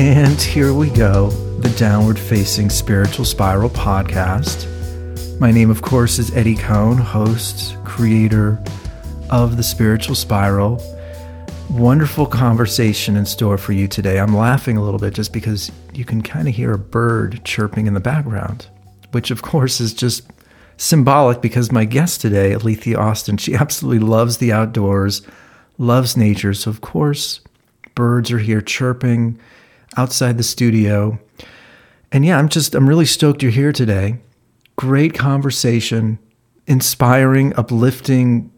And here we go, the Downward Facing Spiritual Spiral podcast. My name, of course, is Eddie Cohn, host, creator of the Spiritual Spiral. Wonderful conversation in store for you today. I'm laughing a little bit just because you can kind of hear a bird chirping in the background, which, of course, is just symbolic because my guest today, Alethia Austin, she absolutely loves the outdoors, loves nature. So, of course, birds are here chirping outside the studio. And yeah, I'm just, I'm really stoked you're here today. Great conversation, inspiring, uplifting,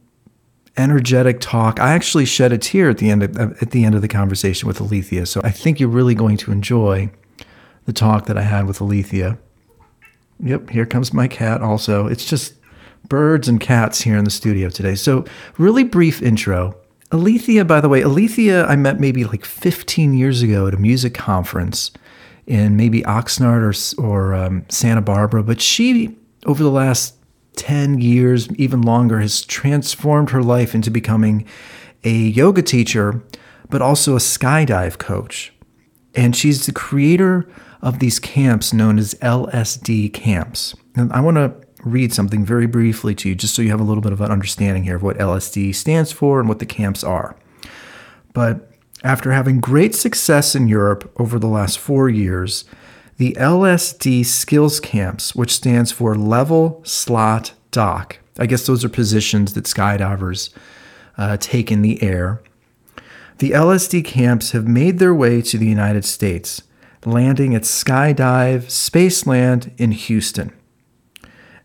energetic talk. I actually shed a tear at the end of, at the end of the conversation with Alethia. So I think you're really going to enjoy the talk that I had with Alethia. Yep, here comes my cat also. It's just birds and cats here in the studio today. So, really brief intro. Alethia, by the way, Alethia I met maybe like 15 years ago at a music conference in maybe Oxnard or, or um, Santa Barbara, but she, over the last 10 years, even longer, has transformed her life into becoming a yoga teacher, but also a skydive coach. And she's the creator of these camps known as LSD camps. And I want to read something very briefly to you, just so you have a little bit of an understanding here of what LSD stands for and what the camps are. But after having great success in Europe over the last four years, the LSD skills camps, which stands for level, slot, dock, I guess those are positions that skydivers uh, take in the air. The LSD camps have made their way to the United States, landing at Skydive Spaceland in Houston.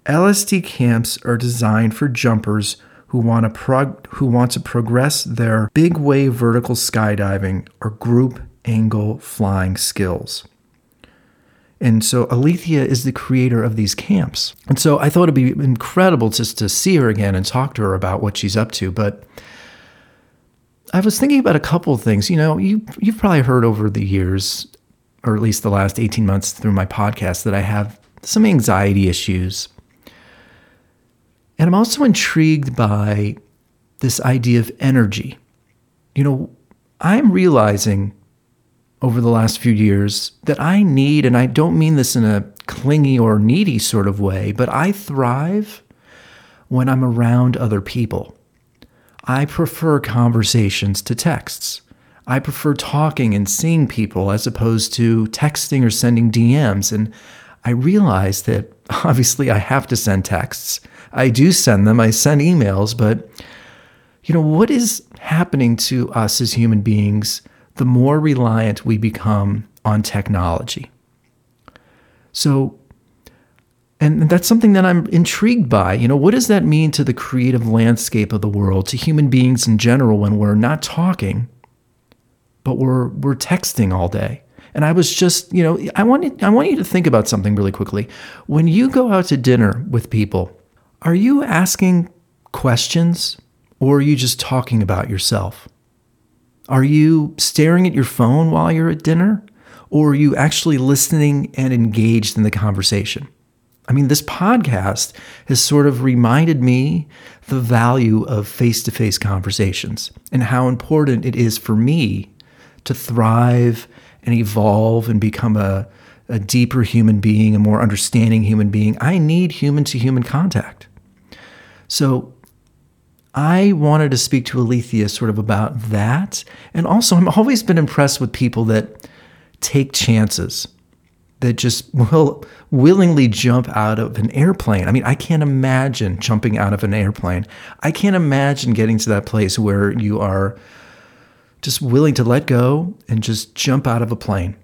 LSD camps are designed for jumpers who want to prog- who want to progress their big wave vertical skydiving or group angle flying skills. And so Alethia is the creator of these camps. And so I thought it'd be incredible just to see her again and talk to her about what she's up to. But I was thinking about a couple of things. You know, you you've probably heard over the years, or at least the last 18 months through my podcast, that I have some anxiety issues and I'm also intrigued by this idea of energy. You know, I'm realizing over the last few years that I need, and I don't mean this in a clingy or needy sort of way, but I thrive when I'm around other people. I prefer conversations to texts. I prefer talking and seeing people as opposed to texting or sending DMs. And I realize that obviously I have to send texts I do send them, I send emails, but you know, what is happening to us as human beings the more reliant we become on technology? So, and that's something that I'm intrigued by. You know, what does that mean to the creative landscape of the world, to human beings in general, when we're not talking, but we're we're texting all day? And I was just, you know, I want I want you to think about something really quickly. When you go out to dinner with people, are you asking questions or are you just talking about yourself? Are you staring at your phone while you're at dinner or are you actually listening and engaged in the conversation? I mean, this podcast has sort of reminded me the value of face to face conversations and how important it is for me to thrive and evolve and become a, a deeper human being, a more understanding human being, I need human to human contact. So I wanted to speak to Alethia sort of about that. And also, I've always been impressed with people that take chances, that just will willingly jump out of an airplane. I mean, I can't imagine jumping out of an airplane. I can't imagine getting to that place where you are just willing to let go and just jump out of a plane.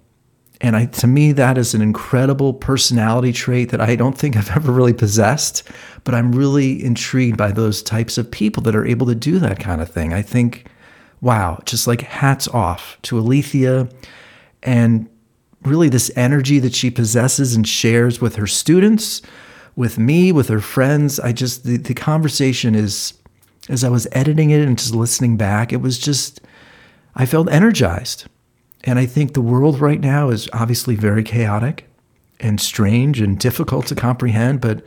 And I, to me, that is an incredible personality trait that I don't think I've ever really possessed. But I'm really intrigued by those types of people that are able to do that kind of thing. I think, wow, just like hats off to Alethia and really this energy that she possesses and shares with her students, with me, with her friends. I just, the, the conversation is, as I was editing it and just listening back, it was just, I felt energized. And I think the world right now is obviously very chaotic and strange and difficult to comprehend, but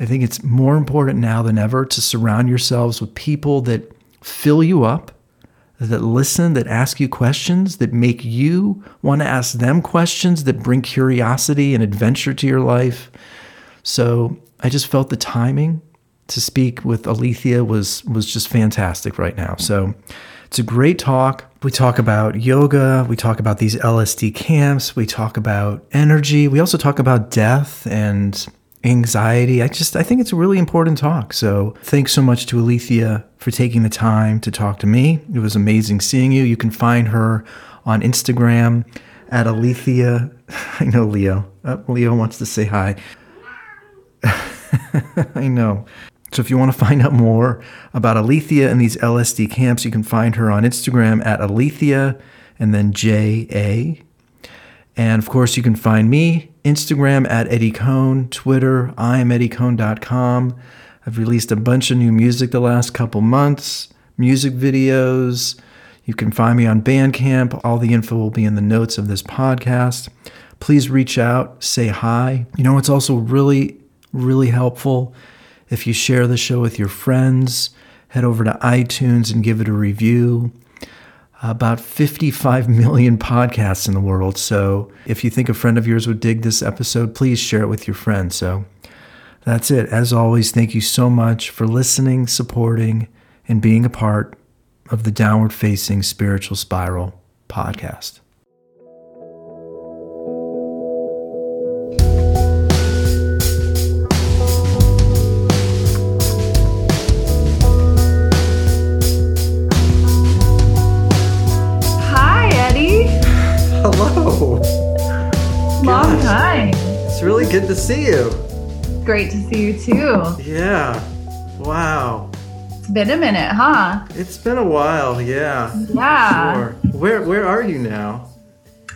I think it's more important now than ever to surround yourselves with people that fill you up, that listen, that ask you questions, that make you want to ask them questions, that bring curiosity and adventure to your life. So I just felt the timing to speak with Alethia was was just fantastic right now. So it's a great talk. We talk about yoga, we talk about these LSD camps, we talk about energy, we also talk about death and anxiety. I just I think it's a really important talk. So thanks so much to Alethia for taking the time to talk to me. It was amazing seeing you. You can find her on Instagram at Alethia. I know Leo. Uh, Leo wants to say hi. I know. So if you want to find out more about Alethia and these LSD camps, you can find her on Instagram at Alethia and then J A. And of course, you can find me Instagram at Eddie Cohn, Twitter, I am EddieCohn.com. I've released a bunch of new music the last couple months, music videos. You can find me on Bandcamp. All the info will be in the notes of this podcast. Please reach out, say hi. You know, it's also really, really helpful if you share the show with your friends. Head over to iTunes and give it a review about 55 million podcasts in the world. So if you think a friend of yours would dig this episode, please share it with your friends. So that's it. As always, thank you so much for listening, supporting, and being a part of the Downward Facing Spiritual Spiral podcast. Long time. It's really good to see you. Great to see you too. Yeah. Wow. It's been a minute, huh? It's been a while, yeah. Yeah. Sure. Where where are you now?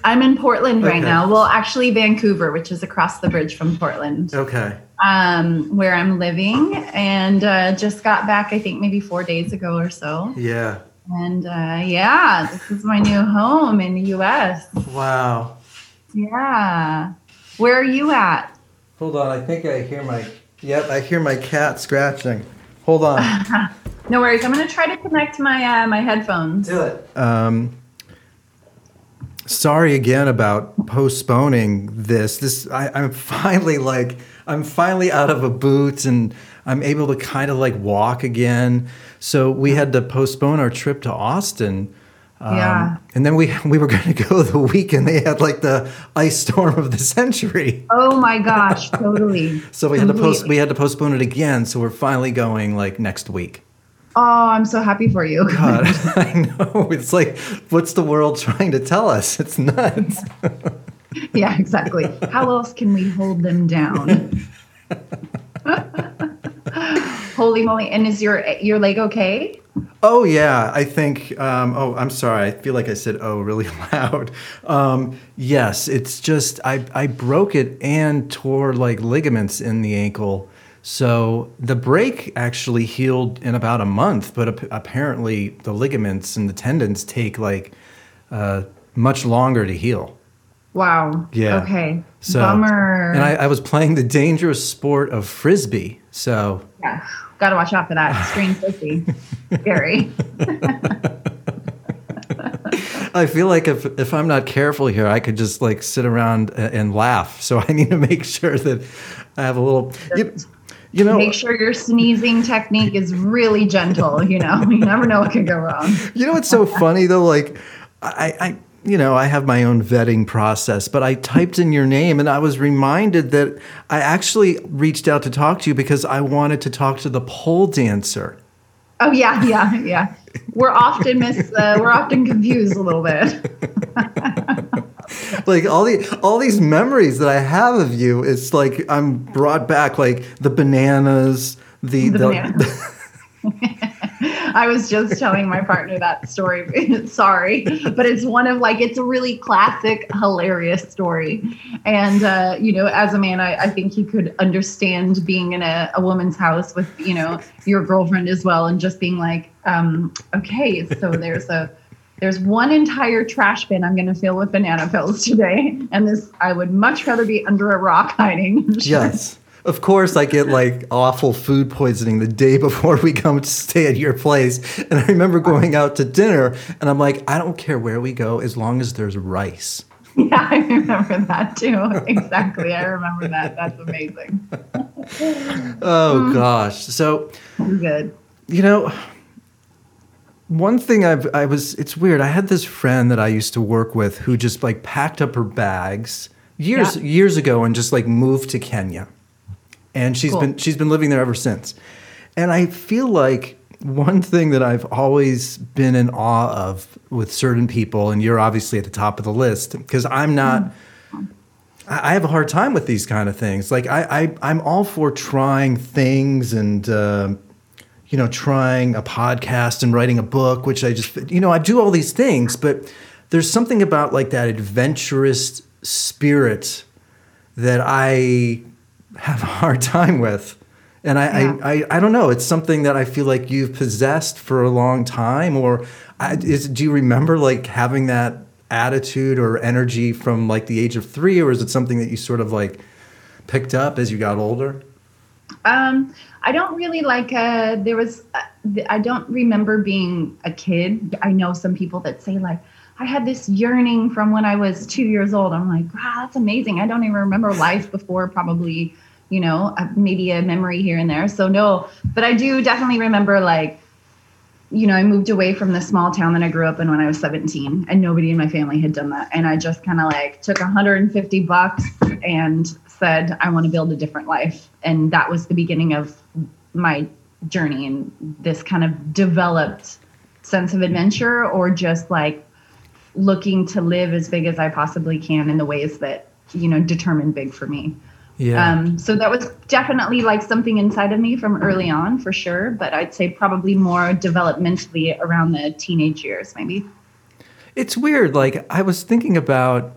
I'm in Portland right now. Well, actually Vancouver, which is across the bridge from Portland. Okay. Um, where I'm living and uh, just got back I think maybe 4 days ago or so. Yeah. And uh, yeah, this is my new home in the US. Wow. Yeah. Where are you at? Hold on, I think I hear my Yep, I hear my cat scratching. Hold on. No worries. I'm going to try to connect my uh, my headphones. Do it. Um sorry again about postponing this. This I, I'm finally like I'm finally out of a boot and I'm able to kind of like walk again. So we had to postpone our trip to Austin. Um, Yeah. And then we we were going to go the weekend they had like the ice storm of the century. Oh my gosh, totally. So we had to post we had to postpone it again. So we're finally going like next week. Oh, I'm so happy for you. God, I know. It's like, what's the world trying to tell us? It's nuts. yeah, exactly. How else can we hold them down? Holy moly! And is your your leg okay? Oh yeah, I think. Um, oh, I'm sorry. I feel like I said "oh" really loud. Um, yes, it's just I I broke it and tore like ligaments in the ankle. So the break actually healed in about a month, but ap- apparently the ligaments and the tendons take like uh, much longer to heal. Wow. Yeah. Okay. So, Bummer. And I, I was playing the dangerous sport of frisbee. So yeah. Got to watch out for that. Screen pussy. Scary. I feel like if if I'm not careful here, I could just like sit around and laugh. So I need to make sure that I have a little. You, you know, Make sure your sneezing technique is really gentle. You know, you never know what could go wrong. you know what's so funny though? Like, I, I, you know, I have my own vetting process, but I typed in your name and I was reminded that I actually reached out to talk to you because I wanted to talk to the pole dancer. Oh yeah, yeah, yeah. We're often miss. Uh, we're often confused a little bit. like all the all these memories that I have of you, it's like I'm brought back, like the bananas, the, The the, banana. I was just telling my partner that story. Sorry, but it's one of like it's a really classic, hilarious story. And uh, you know, as a man, I, I think you could understand being in a, a woman's house with you know your girlfriend as well, and just being like, um, okay, so there's a there's one entire trash bin I'm going to fill with banana pills today, and this I would much rather be under a rock hiding. yes. Of course, I get like awful food poisoning the day before we come to stay at your place. And I remember going out to dinner, and I'm like, I don't care where we go as long as there's rice. Yeah, I remember that too. Exactly. I remember that. That's amazing. oh, gosh. So, good. You know, one thing I've, I was, it's weird. I had this friend that I used to work with who just like packed up her bags years, yeah. years ago and just like moved to Kenya and she's cool. been she's been living there ever since. And I feel like one thing that I've always been in awe of with certain people, and you're obviously at the top of the list, because I'm not. Mm. I have a hard time with these kind of things. Like I, I am all for trying things and uh, you know trying a podcast and writing a book, which I just you know I do all these things, but there's something about like that adventurous spirit that I have a hard time with. And I, yeah. I, I, I, don't know. It's something that I feel like you've possessed for a long time. Or I, is, do you remember like having that attitude or energy from like the age of three, or is it something that you sort of like picked up as you got older? Um, I don't really like. Uh, there was. Uh, I don't remember being a kid. I know some people that say like, I had this yearning from when I was two years old. I'm like, wow, that's amazing. I don't even remember life before probably, you know, uh, maybe a memory here and there. So no, but I do definitely remember like, you know, I moved away from the small town that I grew up in when I was 17 and nobody in my family had done that. And I just kind of like took 150 bucks and said, I want to build a different life. And that was the beginning of my journey and this kind of developed sense of adventure or just like looking to live as big as I possibly can in the ways that you know determine big for me. Yeah. Um, so that was definitely like something inside of me from early on, for sure. But I'd say probably more developmentally around the teenage years, maybe. It's weird. Like I was thinking about,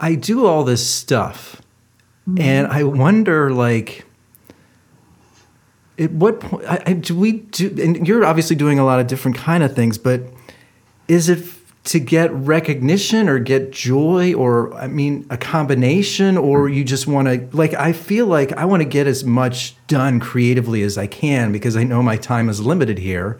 I do all this stuff, mm-hmm. and I wonder, like, at what point I, I, do we do? And you're obviously doing a lot of different kind of things, but is it to get recognition or get joy or I mean a combination or you just want to like I feel like I want to get as much done creatively as I can because I know my time is limited here.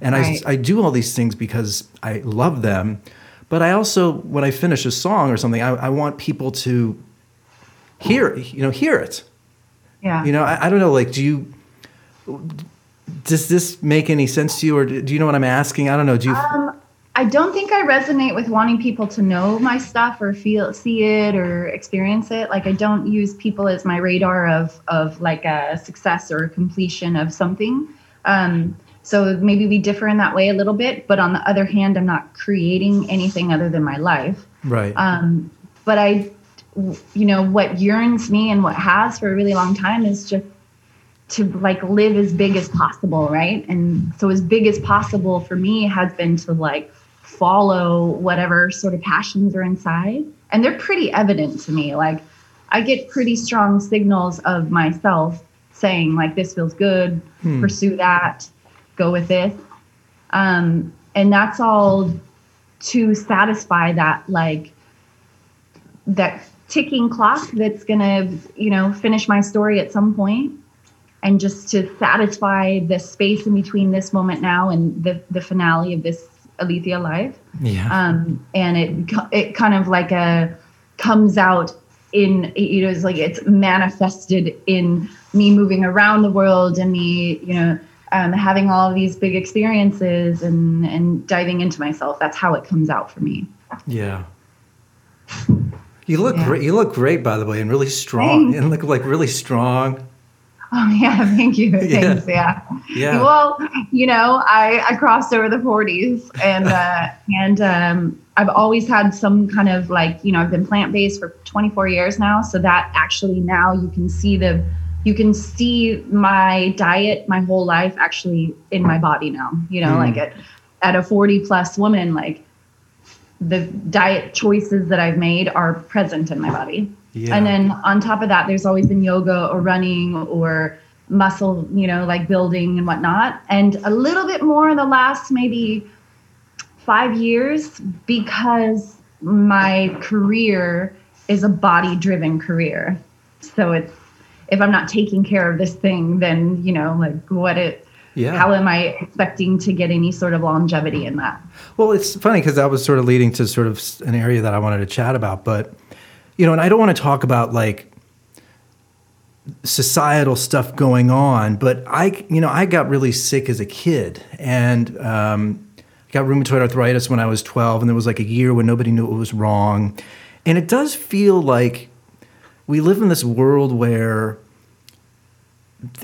And right. I I do all these things because I love them. But I also when I finish a song or something I, I want people to hear you know hear it. Yeah. You know I, I don't know like do you does this make any sense to you or do you know what I'm asking? I don't know do you um, I don't think I resonate with wanting people to know my stuff or feel see it or experience it. Like I don't use people as my radar of of like a success or completion of something. Um, so maybe we differ in that way a little bit. But on the other hand, I'm not creating anything other than my life. Right. Um, but I, you know, what yearns me and what has for a really long time is just to like live as big as possible, right? And so as big as possible for me has been to like follow whatever sort of passions are inside. And they're pretty evident to me. Like I get pretty strong signals of myself saying, like, this feels good, hmm. pursue that, go with this. Um, and that's all to satisfy that, like, that ticking clock that's going to, you know, finish my story at some point and just to satisfy the space in between this moment now and the, the finale of this Alethia Live. Yeah. Um, and it it kind of like a comes out in you know it's like it's manifested in me moving around the world and me you know um, having all of these big experiences and and diving into myself. That's how it comes out for me. Yeah. You look yeah. great. You look great, by the way, and really strong. Thanks. And look like really strong. Oh yeah, thank you. Thanks. Yeah. Yeah. Well, you know, I I crossed over the 40s and uh and um I've always had some kind of like, you know, I've been plant-based for 24 years now, so that actually now you can see the you can see my diet my whole life actually in my body now. You know, mm. like at at a 40 plus woman like the diet choices that I've made are present in my body. Yeah. And then on top of that, there's always been yoga or running or muscle, you know, like building and whatnot. And a little bit more in the last maybe five years because my career is a body driven career. So it's if I'm not taking care of this thing, then you know, like what it. Yeah. How am I expecting to get any sort of longevity in that? Well, it's funny because that was sort of leading to sort of an area that I wanted to chat about, but you know, and I don't want to talk about like societal stuff going on, but I, you know, I got really sick as a kid and um, got rheumatoid arthritis when I was 12, and there was like a year when nobody knew what was wrong. And it does feel like we live in this world where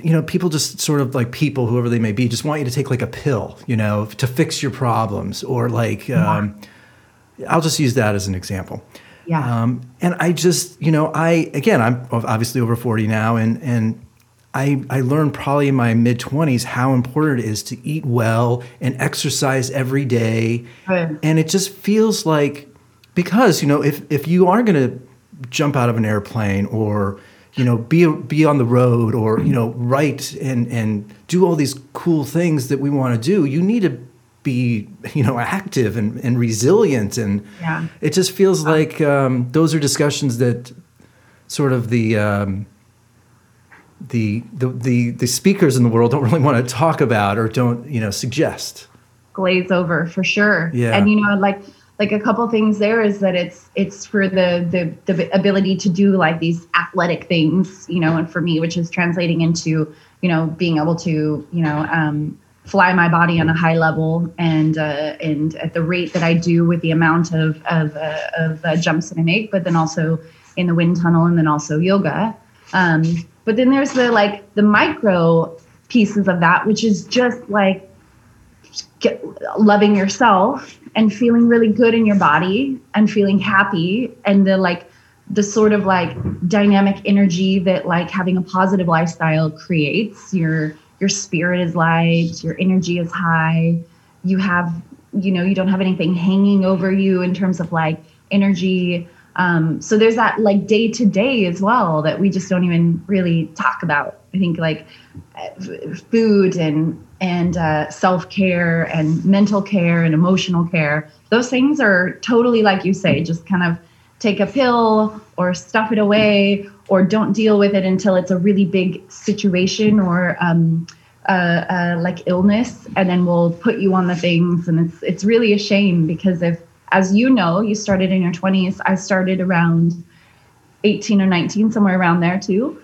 you know people just sort of like people whoever they may be just want you to take like a pill you know to fix your problems or like um, i'll just use that as an example yeah um, and i just you know i again i'm obviously over 40 now and and I, I learned probably in my mid 20s how important it is to eat well and exercise every day. Right. And it just feels like, because, you know, if, if you are going to jump out of an airplane or, you know, be, be on the road or, you know, write and, and do all these cool things that we want to do, you need to be, you know, active and, and resilient. And yeah. it just feels like um, those are discussions that sort of the, um, the, the, the, the speakers in the world don't really want to talk about or don't, you know, suggest. Glaze over for sure. Yeah. And, you know, like, like a couple things there is that it's it's for the, the the ability to do like these athletic things you know and for me which is translating into you know being able to you know um, fly my body on a high level and uh, and at the rate that I do with the amount of of, uh, of uh, jumps that I make but then also in the wind tunnel and then also yoga. Um, but then there's the like the micro pieces of that, which is just like get, loving yourself and feeling really good in your body and feeling happy and the like the sort of like dynamic energy that like having a positive lifestyle creates. Your your spirit is light your energy is high you have you know you don't have anything hanging over you in terms of like energy um, so there's that like day to day as well that we just don't even really talk about. I think like food and and uh, self care and mental care and emotional care. Those things are totally like you say, just kind of take a pill or stuff it away or don't deal with it until it's a really big situation or um, uh, uh, like illness, and then we'll put you on the things. And it's it's really a shame because if as you know, you started in your 20s. I started around 18 or 19, somewhere around there too.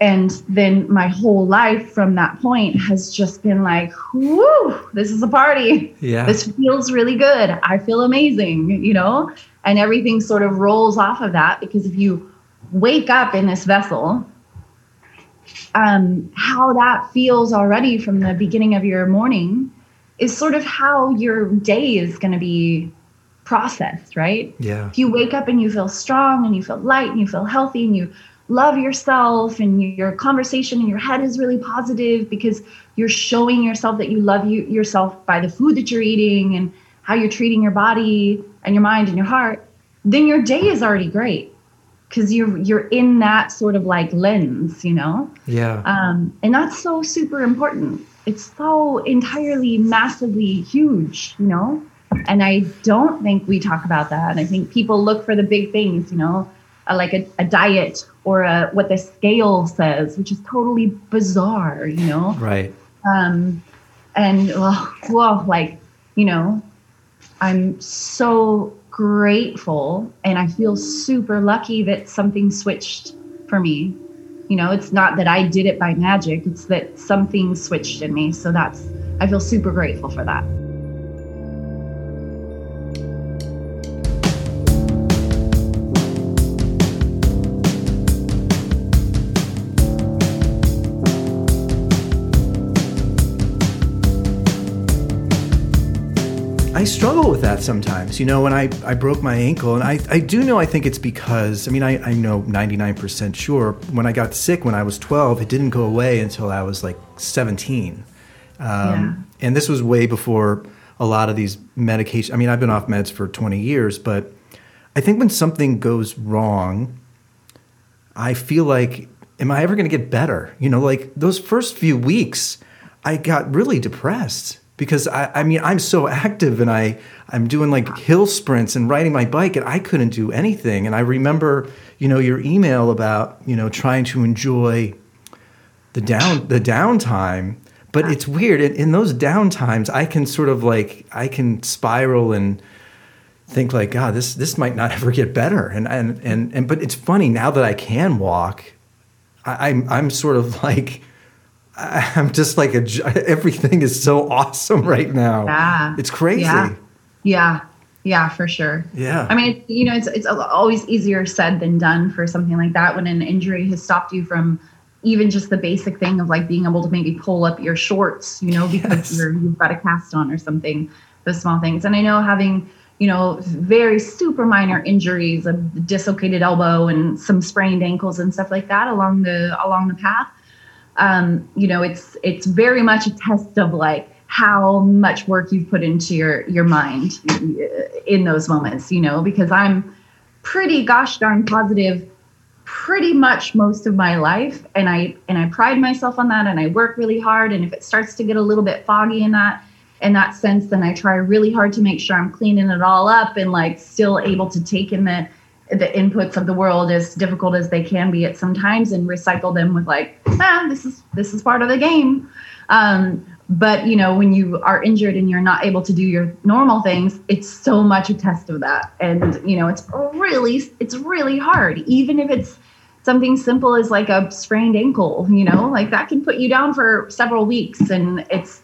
And then my whole life from that point has just been like, whoo, this is a party. Yeah. This feels really good. I feel amazing, you know? And everything sort of rolls off of that because if you wake up in this vessel, um, how that feels already from the beginning of your morning is sort of how your day is going to be processed, right? Yeah. If you wake up and you feel strong and you feel light and you feel healthy and you love yourself and your conversation in your head is really positive because you're showing yourself that you love you yourself by the food that you're eating and how you're treating your body and your mind and your heart, then your day is already great because you're you're in that sort of like lens, you know. Yeah. Um, and that's so super important it's so entirely massively huge, you know? And I don't think we talk about that. And I think people look for the big things, you know, uh, like a, a diet or a, what the scale says, which is totally bizarre, you know? Right. Um, and well, well, like, you know, I'm so grateful and I feel super lucky that something switched for me. You know it's not that i did it by magic it's that something switched in me. So that's i feel super grateful for that struggle with that sometimes. You know, when I, I broke my ankle, and I, I do know I think it's because, I mean, I, I know 99% sure when I got sick when I was 12, it didn't go away until I was like 17. Um, yeah. And this was way before a lot of these medications. I mean, I've been off meds for 20 years, but I think when something goes wrong, I feel like, am I ever going to get better? You know, like those first few weeks, I got really depressed because I, I mean I'm so active and I I'm doing like hill sprints and riding my bike and I couldn't do anything. And I remember, you know, your email about, you know, trying to enjoy the down the downtime. But it's weird. In, in those downtimes, I can sort of like I can spiral and think like, God, this this might not ever get better. And and and, and but it's funny now that I can walk, I, I'm I'm sort of like I'm just like a everything is so awesome right now. Yeah, it's crazy. Yeah, yeah, yeah for sure. Yeah, I mean, you know, it's it's always easier said than done for something like that when an injury has stopped you from even just the basic thing of like being able to maybe pull up your shorts, you know, because yes. you're you've got a cast on or something. Those small things, and I know having you know very super minor injuries, a dislocated elbow and some sprained ankles and stuff like that along the along the path um, you know, it's it's very much a test of like how much work you've put into your your mind in those moments. You know, because I'm pretty gosh darn positive pretty much most of my life and i and i pride myself on that and i work really hard and if it starts to get a little bit foggy in that in that sense then i try really hard to make sure i'm cleaning it all up and like still able to take in the the inputs of the world as difficult as they can be at sometimes and recycle them with like ah this is this is part of the game. Um, but you know when you are injured and you're not able to do your normal things it's so much a test of that. And you know it's really it's really hard. Even if it's something simple as like a sprained ankle you know like that can put you down for several weeks. And it's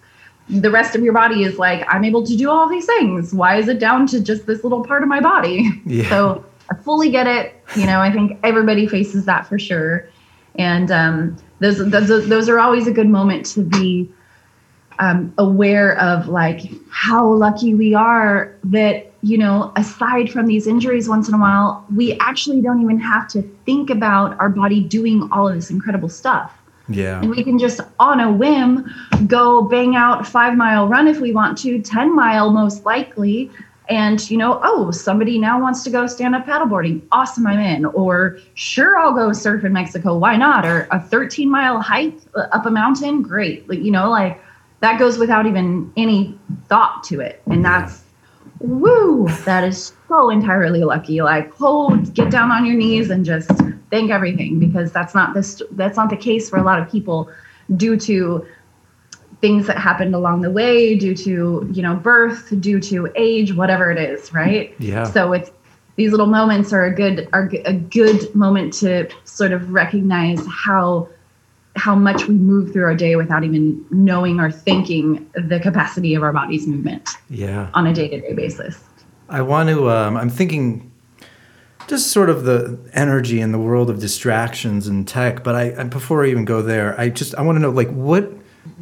the rest of your body is like i'm able to do all these things. Why is it down to just this little part of my body? Yeah. so I fully get it. You know, I think everybody faces that for sure. And um, those, those, those are always a good moment to be um, aware of like how lucky we are that, you know, aside from these injuries once in a while, we actually don't even have to think about our body doing all of this incredible stuff. Yeah. And we can just on a whim go bang out five mile run if we want to, 10 mile most likely, and you know oh somebody now wants to go stand up paddleboarding. Awesome i'm in. Or sure i'll go surf in mexico. Why not? Or a 13 mile hike up a mountain? Great. Like you know like that goes without even any thought to it. And that's woo that is so entirely lucky. Like hold get down on your knees and just thank everything because that's not this that's not the case for a lot of people due to things that happened along the way due to you know birth due to age whatever it is right? Yeah. So it's these little moments are a good are a good moment to sort of recognize how how much we move through our day without even knowing or thinking the capacity of our body's movement yeah. on a day-to-day basis. I want to um, i'm thinking just sort of the energy in the world of distractions and tech but I, before i even go there i just i want to know like what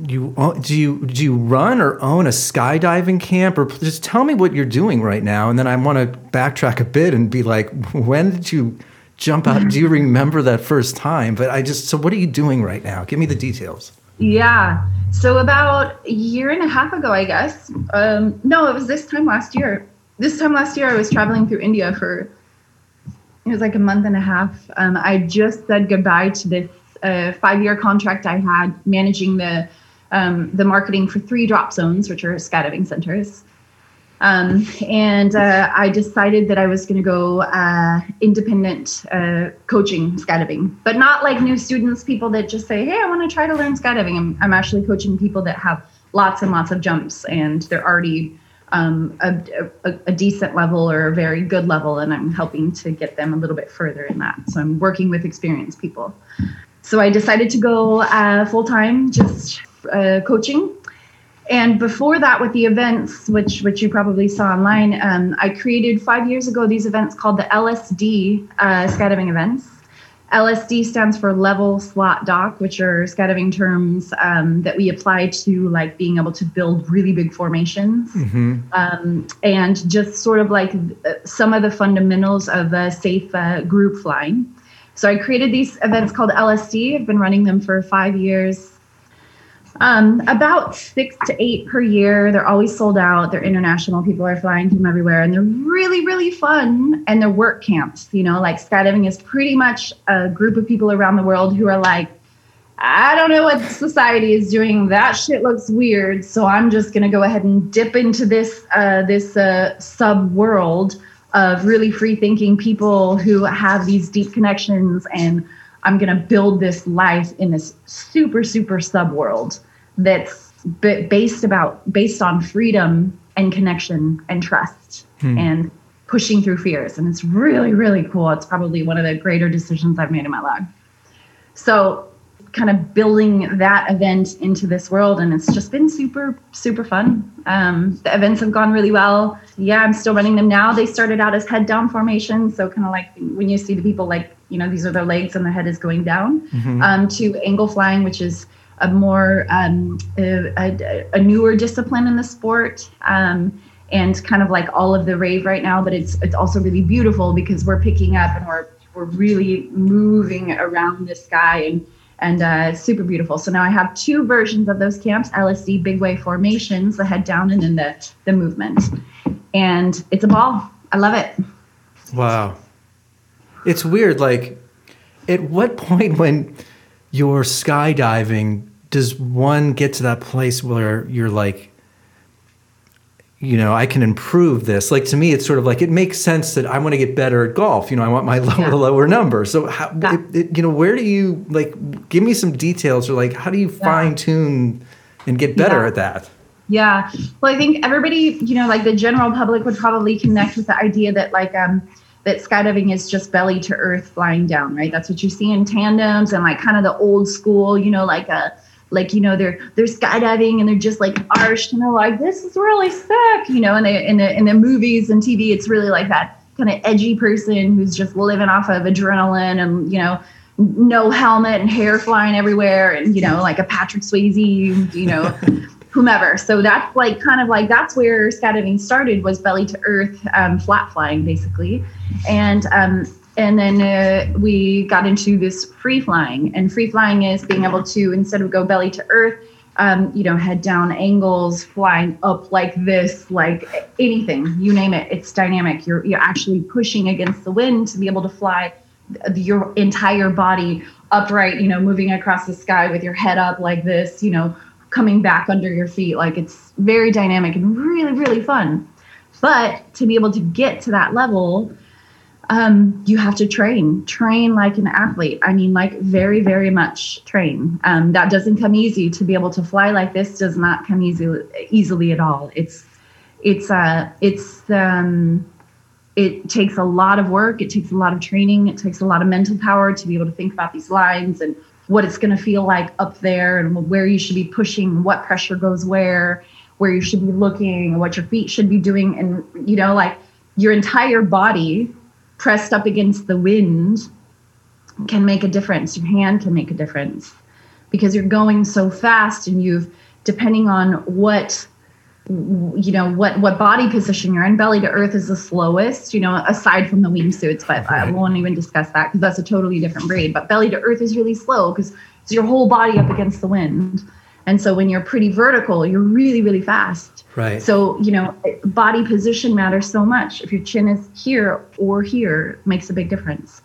you do you do you run or own a skydiving camp? Or just tell me what you're doing right now and then I want to backtrack a bit and be like when did you jump out? Do you remember that first time? But I just so what are you doing right now? Give me the details. Yeah. So about a year and a half ago I guess um, no it was this time last year. This time last year I was traveling through India for it was like a month and a half. Um, I just said goodbye to this a five year contract I had managing the um, the marketing for three drop zones, which are skydiving centers. Um, and uh, I decided that I was going to go uh, independent uh, coaching skydiving, but not like new students, people that just say, "Hey, I want to try to learn skydiving." I'm, I'm actually coaching people that have lots and lots of jumps, and they're already um, a, a, a, decent level or a very good level, and I'm helping to get them a little bit further in that. So I'm working with experienced people. So I decided to go uh, full time, just uh, coaching. And before that, with the events, which which you probably saw online, um, I created five years ago these events called the LSD uh, skydiving events. LSD stands for level slot dock, which are skydiving terms um, that we apply to like being able to build really big formations mm-hmm. um, and just sort of like uh, some of the fundamentals of a safe uh, group flying. So I created these events called LSD. I've been running them for five years. Um, about six to eight per year. They're always sold out. They're international. People are flying from everywhere, and they're really, really fun. And they're work camps. You know, like skydiving is pretty much a group of people around the world who are like I don't know what society is doing. That shit looks weird. So I'm just gonna go ahead and dip into this uh, this uh, sub world of really free thinking people who have these deep connections, and I'm gonna build this life in this super super sub world that's based about based on freedom and connection and trust hmm. and pushing through fears. And it's really really cool. It's probably one of the greater decisions I've made in my life. So kind of building that event into this world and it's just been super super fun. Um, the events have gone really well. Yeah i'm still running them now. They started out as head down formation so kind of like when you see the people like you know these are their legs and their head is going down mm-hmm. um, to angle flying which is a more um, a, a, a, newer discipline in the sport um, and kind of like all of the rave right now but it's it's also really beautiful because we're picking up and we're we're really moving around the sky and and uh, super beautiful. So now I have two versions of those camps: LSD big wave formations, the head down, and then the the movement. And it's a ball. I love it. Wow, it's weird. Like, at what point when you're skydiving does one get to that place where you're like you know, I can improve this. Like to me, it's sort of like it makes sense that I want to get better at golf. You know, I want my lower yeah. lower number. So, how, yeah. it, it, you know, where do you like? Give me some details, or like, how do you yeah. fine tune and get better at that? Yeah, well, I think everybody, you know, like the general public would probably connect with the idea that like um that skydiving is just belly to earth flying down, right? That's what you see in tandems and like kind of the old school, you know, like a like you know they're they're skydiving and they're just like arched and they're like this is really sick you know and they in the in the movies and tv it's really like that kind of edgy person who's just living off of adrenaline and you know no helmet and hair flying everywhere and you know like a patrick swayze you know whomever. So that's like kind of like that's where skydiving started was belly to earth um, flat flying basically. And um, and then uh, we got into this free flying. And free flying is being able to instead of go belly to earth um, you know head down angles flying up like this like anything you name it it's dynamic. You're you're actually pushing against the wind to be able to fly your entire body upright you know moving across the sky with your head up like this you know coming back under your feet. Like it's very dynamic and really really fun. But to be able to get to that level um, you have to train, train like an athlete. I mean, like very, very much train. Um, that doesn't come easy. To be able to fly like this does not come easy, easily at all. It's, it's, uh, it's, um, it takes a lot of work. It takes a lot of training. It takes a lot of mental power to be able to think about these lines and what it's going to feel like up there and where you should be pushing, what pressure goes where, where you should be looking, what your feet should be doing. And, you know, like your entire body pressed up against the wind can make a difference. Your hand can make a difference because you're going so fast and you've, depending on what you know what what body position you're in belly to earth is the slowest you know aside from the wingsuits but i won't even discuss that because that's a totally different breed. But belly to earth is really slow because it's your whole body up against the wind and so when you're pretty vertical you're really really fast Right. So, you know, body position matters so much. If your chin is here or here, makes a big difference.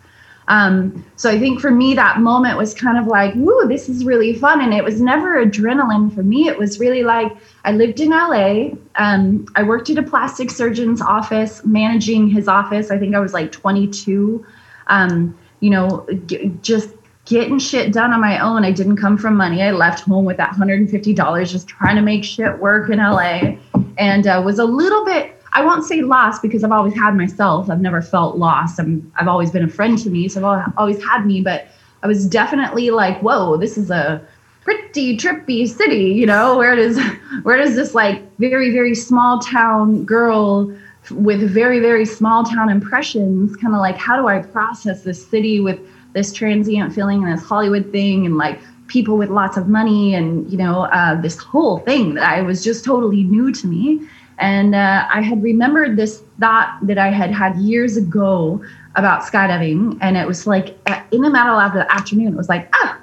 Um, so I think for me, that moment was kind of like, woo, this is really fun. And it was never adrenaline for me. It was really like I lived in LA. Um, I worked at a plastic surgeon's office, managing his office. I think I was like 22. Um, you know, g- just getting shit done on my own. I didn't come from money. I left home with that $150 just trying to make shit work in LA and uh, was a little bit, I won't say lost because I've always had myself. I've never felt lost. I'm, I've always been a friend to me. So I've always had me, but I was definitely like, whoa, this is a pretty trippy city, you know, where does, where does this like very, very small town girl with very, very small town impressions kind of like, how do I process this city with, this transient feeling and this Hollywood thing and like people with lots of money and you know uh, this whole thing that I was just totally new to me. And uh, I had remembered this thought that I had had years ago about skydiving, and it was like in the middle of the afternoon, it was like, ah,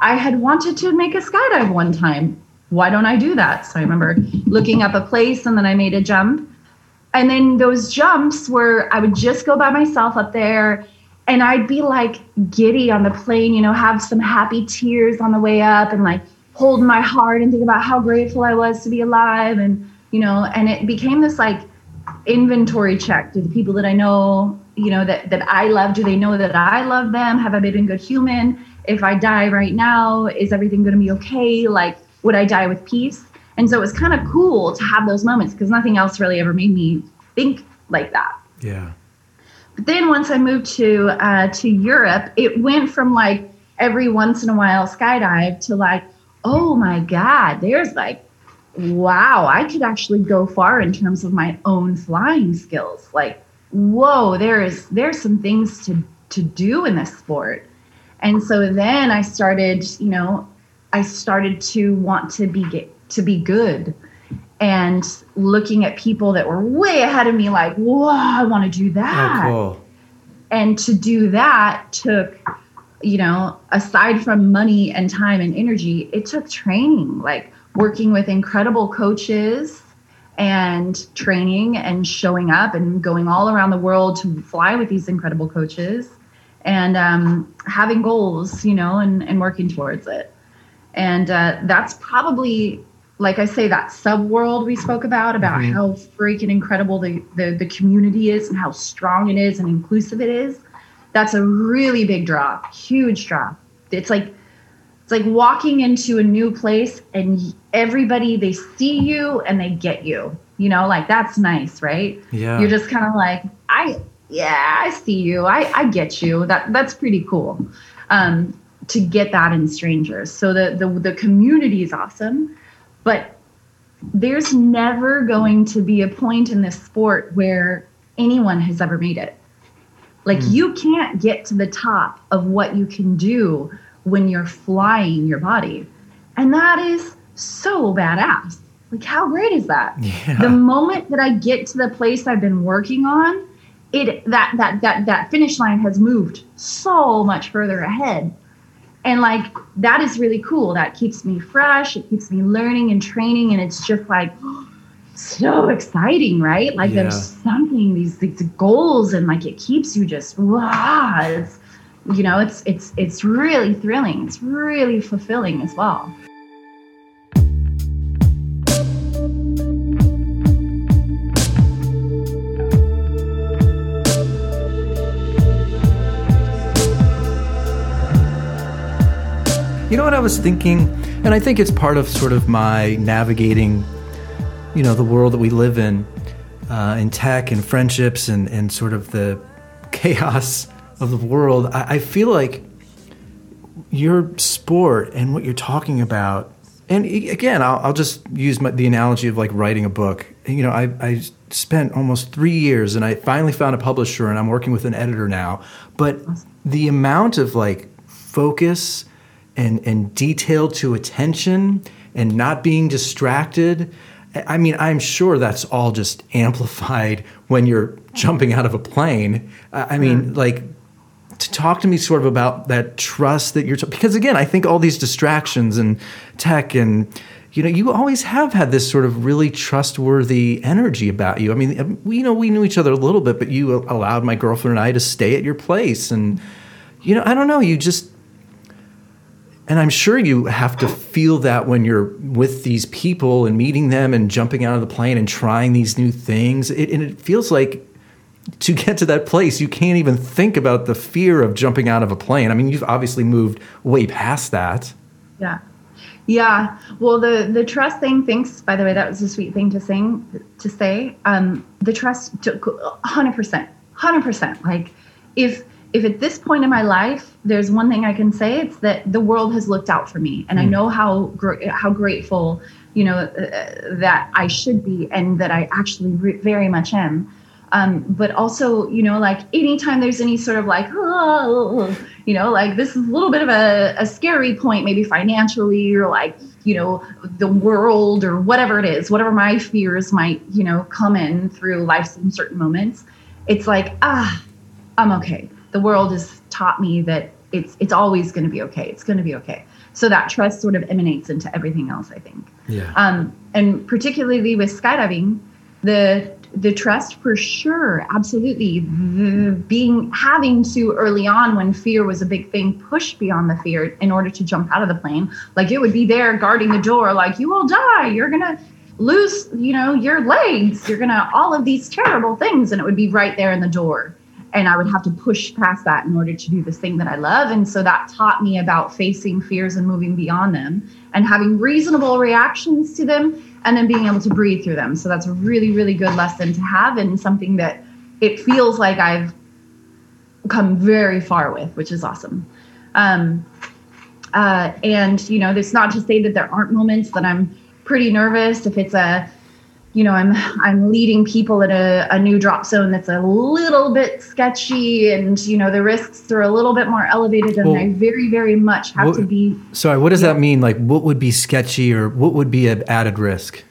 I had wanted to make a skydive one time. Why don't I do that? So I remember looking up a place, and then I made a jump. And then those jumps where I would just go by myself up there and I'd be like giddy on the plane, you know, have some happy tears on the way up and like hold my heart and think about how grateful I was to be alive. And, you know, and it became this like inventory check. Do the people that I know, you know, that, that I love, do they know that I love them? Have I been a good human? If I die right now, is everything going to be okay? Like, would I die with peace? And so it was kind of cool to have those moments because nothing else really ever made me think like that. Yeah. But then once I moved to uh, to Europe, it went from like every once in a while skydive to like, oh my God, there's like, wow, I could actually go far in terms of my own flying skills. Like, whoa, there is there's some things to to do in this sport. And so then I started, you know, I started to want to be get, to be good and looking at people that were way ahead of me like whoa i want to do that oh, cool. and to do that took you know aside from money and time and energy it took training like working with incredible coaches and training and showing up and going all around the world to fly with these incredible coaches and um, having goals you know and, and working towards it and uh, that's probably like I say, that sub world we spoke about, about mm-hmm. how freaking incredible the, the, the community is and how strong it is and inclusive it is, that's a really big draw, huge draw. It's like it's like walking into a new place and everybody they see you and they get you. You know, like that's nice, right? Yeah. You're just kind of like, I yeah, I see you. I I get you. That that's pretty cool. Um, to get that in strangers. So the the the community is awesome but there's never going to be a point in this sport where anyone has ever made it. Like mm. you can't get to the top of what you can do when you're flying your body. And that is so badass. Like how great is that? Yeah. The moment that I get to the place I've been working on, it that that that that finish line has moved so much further ahead and like that is really cool. That keeps me fresh. It keeps me learning and training. And it's just like so exciting right? Like yeah. there's something these these goals and like it keeps you just wow it's you know it's it's it's really thrilling. It's really fulfilling as well You know what I was thinking? And I think it's part of sort of my navigating, you know, the world that we live in, uh, in tech and friendships and, and sort of the chaos of the world. I, I feel like your sport and what you're talking about, and again, I'll, I'll just use my, the analogy of like writing a book. You know, I, I spent almost three years and I finally found a publisher and I'm working with an editor now. But the amount of like focus and, and detailed to attention and not being distracted. I mean, I'm sure that's all just amplified when you're jumping out of a plane. I mean, mm. like, to talk to me sort of about that trust that you're, t- because again, I think all these distractions and tech and, you know, you always have had this sort of really trustworthy energy about you. I mean, we, you know, we knew each other a little bit, but you allowed my girlfriend and I to stay at your place. And, you know, I don't know, you just, and I'm sure you have to feel that when you're with these people and meeting them and jumping out of the plane and trying these new things. It, and it feels like to get to that place, you can't even think about the fear of jumping out of a plane. I mean, you've obviously moved way past that. Yeah. Yeah. Well, the the trust thing. Thanks. By the way, that was a sweet thing to sing to say. Um, the trust, hundred percent, hundred percent. Like, if if at this point in my life there's one thing I can say, it's that the world has looked out for me, and mm. I hmm. know how gr- how grateful you know uh, that I should be, and that I actually re- very much am. Um, but also, you know, like anytime there's any sort of like, oh, you know, like this is a little bit of a, a scary point, maybe financially or like, you know, the world or whatever it is, whatever my fears might, you know, come in through life's in certain moments. It's like, ah, I'm okay the world has taught me that it's it's always going to be okay. It's going to be okay. So that trust sort of emanates into everything else. I think. Yeah. Um, and particularly with skydiving, the the trust for sure absolutely the being having to early on when fear was a big thing push beyond the fear in order to jump out of the plane like it would be there guarding the door like you will die you're gonna lose you know your legs you're gonna all of these terrible things and it would be right there in the door and i would have to push past that in order to do this thing that i love and so that taught me about facing fears and moving beyond them and having reasonable reactions to them and then being able to breathe through them. So that's a really, really good lesson to have and something that it feels like I've come very far with, which is awesome. Um, uh, and you know, it's not to say that there aren't moments that I'm pretty nervous if it's a you know i'm i'm leading people at a, a new drop zone that's a little bit sketchy and you know the risks are a little bit more elevated and well, i very very much have what, to be. Sorry what does that mean? Like what would be sketchy or what would be an added risk?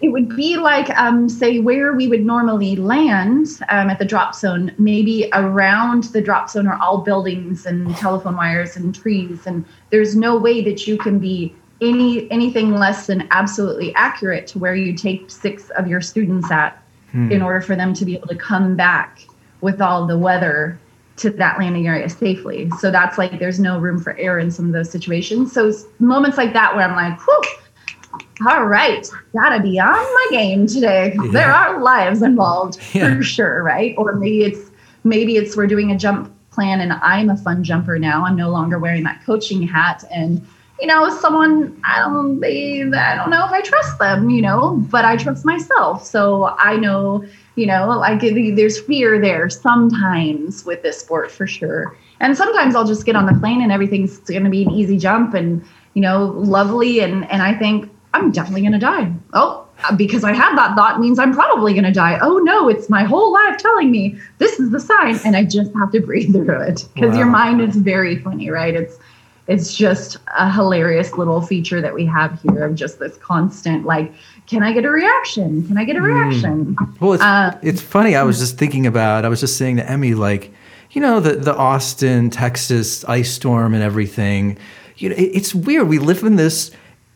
It would be like um, say where we would normally land um, at the drop zone maybe around the drop zone are all buildings and telephone wires and trees. And there's no way that you can be any anything less than absolutely accurate to where you take six of your students at hmm. in order for them to be able to come back with all the weather to that landing area safely. So that's like there's no room for error in some of those situations. So moments like that where I'm like, whew, all right, gotta be on my game today. Yeah. There are lives involved yeah. for sure, right? Or maybe it's maybe it's we're doing a jump plan and I'm a fun jumper now. I'm no longer wearing that coaching hat and you know, someone I don't they I don't know if I trust them, you know, but I trust myself. So I know, you know, like there's fear there sometimes with this sport for sure. And sometimes I'll just get on the plane and everything's going to be an easy jump and, you know, lovely and and I think I'm definitely going to die. Oh, because I had that thought means I'm probably going to die. Oh no, it's my whole life telling me this is the sign and I just have to breathe through it because wow. your mind is very funny, right? It's it's just a hilarious little feature that we have here of just this constant like can i get a reaction can i get a hmm. reaction mm. well it's, uh, it's funny i was just thinking about i was just saying to emmy like you know the, the austin texas ice storm and everything you know it, it's weird we live in this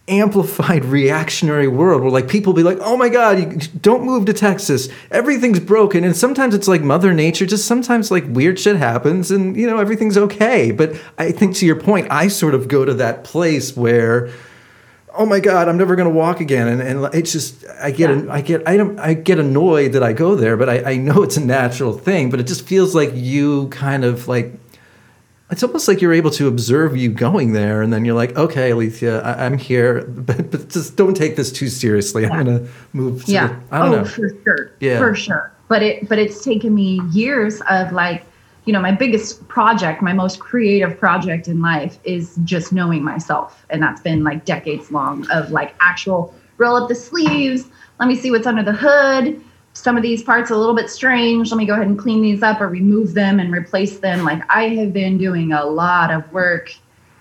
amplified reactionary world where like people be like oh my god you don't move to texas. Everything's broken. And sometimes it's like mother nature just sometimes like weird shit happens and you know everything's okay. But i think to your point i sort of go to that place where oh my god i'm never going to walk again. And, and it's just i get yeah. i get I, don't, I get annoyed that i go there but I, I know it's a natural thing but it just feels like you kind of like it's almost like you're able to observe you going there, and then you're like, okay, Alethia, I- am here, but, but just don't take this too seriously. I'm gonna move. yeah. The, I don't oh, know. for sure. Yeah. For sure. But it, but it's taken me years of like, you know, my biggest project, my most creative project in life is just knowing myself, and that's been like decades long of like actual roll up the sleeves. Let me see what's under the hood some of these parts a little bit strange. Let me go ahead and clean these up or remove them and replace them. Like I have been doing a lot of work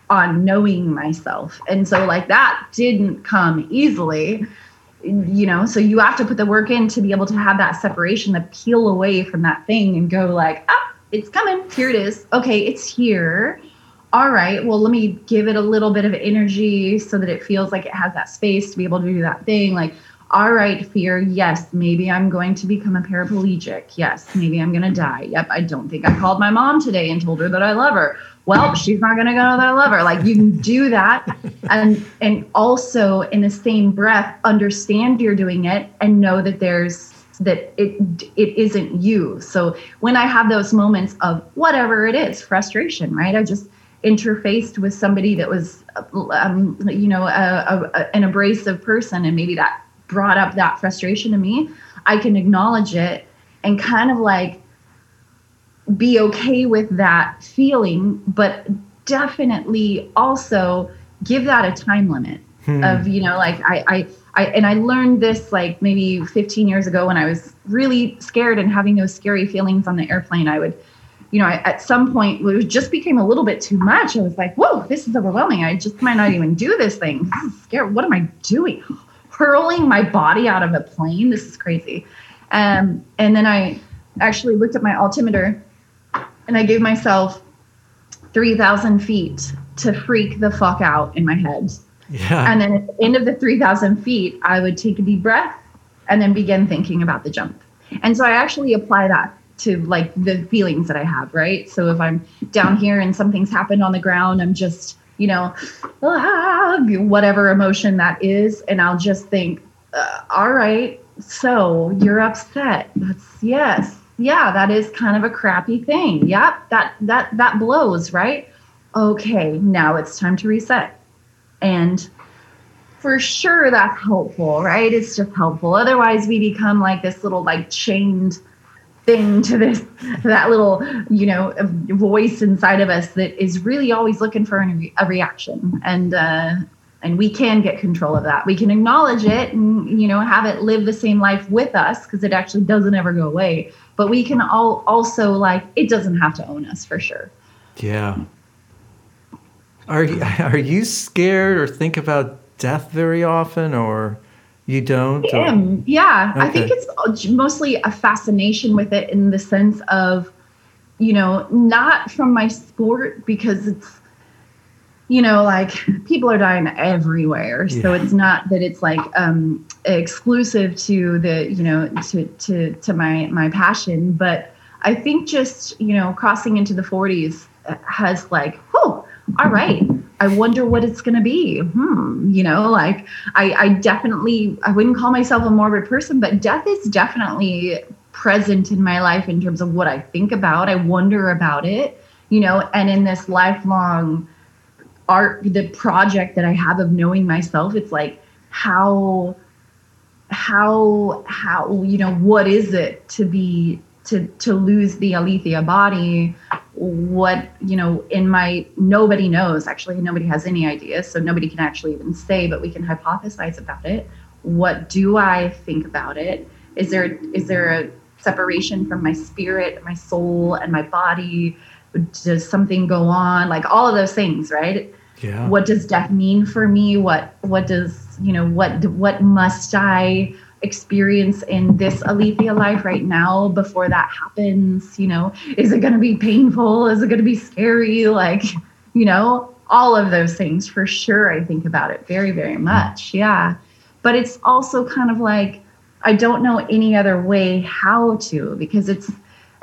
on knowing myself. And so like that didn't come easily. You know, so you have to put the work in to be able to have that separation, to peel away from that thing and go like, ah, it's coming. Here it is. Okay, it's here. All right. Well, let me give it a little bit of energy so that it feels like it has that space to be able to do that thing. Like, all right, fear, yes, maybe I'm going to become a paraplegic. Yes, maybe I'm going to die. Yep, I don't think I called my mom today and told her that I love her. Well, she's not going to go that I love her. Like you can do that and and also in the same breath understand you're doing it and know that there's that it it isn't you. So when I have those moments of whatever it is, frustration, right? I just interfaced with somebody that was um, you know a, a, an abrasive person and maybe that brought up that frustration to me, I can acknowledge it and kind of like be okay with that feeling, but definitely also give that a time limit hmm. of, you know, like I, I, I, and I learned this like maybe 15 years ago when I was really scared and having those scary feelings on the airplane. I would, you know, I, at some point it just became a little bit too much. I was like, whoa, this is overwhelming. I just might not even do this thing. Is scary. What am I doing? Hurling my body out of a plane. This is crazy. Um, and then I actually looked at my altimeter and I gave myself 3,000 feet to freak the fuck out in my head. Yeah. And then at the end of the 3,000 feet, I would take a deep breath and then begin thinking about the jump. And so I actually apply that to like the feelings that I have, right? So if I'm down here and something's happened on the ground, I'm just, you know, ah, whatever emotion that is. And I'll just think, uh, all right, so you're upset. That's yes. Yeah, that is kind of a crappy thing. Yep, that that that blows, right? Okay, now it's time to reset. And for sure that's helpful, right? It's just helpful. Otherwise we become like this little like chained thing to this that little you know voice inside of us that is really always looking for a reaction. And uh and we can get control of that. We can acknowledge it and you know have it live the same life with us because it actually doesn't ever go away. But we can all also like it doesn't have to own us for sure. Yeah. Are you are you scared or think about death very often or you don't? I am. Yeah. Okay. I think it's mostly a fascination with it in the sense of, you know, not from my sport because it's, you know, like people are dying everywhere. Yeah. So it's not that it's like um, exclusive to the, you know, to to to my my passion, but I think just you know crossing into the 40s has like, oh, all right, I wonder what it's going to be. Hmm, you know, like I, I definitely, I wouldn't call myself a morbid person, but death is definitely present in my life in terms of what I think about. I wonder about it, you know, and in this lifelong art, the project that I have of knowing myself, it's like how, how, how, you know, what is it to be to to lose the alethia body what you know in my nobody knows actually nobody has any idea so nobody can actually even say but we can hypothesize about it. What do i think about it? Is there is there a separation from my spirit my soul and my body? Does something go on? Like all of those things right? Yeah. What does death mean for me? What what does you know what what must i experience in this alethia life right now before that happens you know? Is it going to be painful? Is it going to be scary? Like you know all of those things for sure i think about it very very much yeah. But it's also kind of like i don't know any other way how to because it's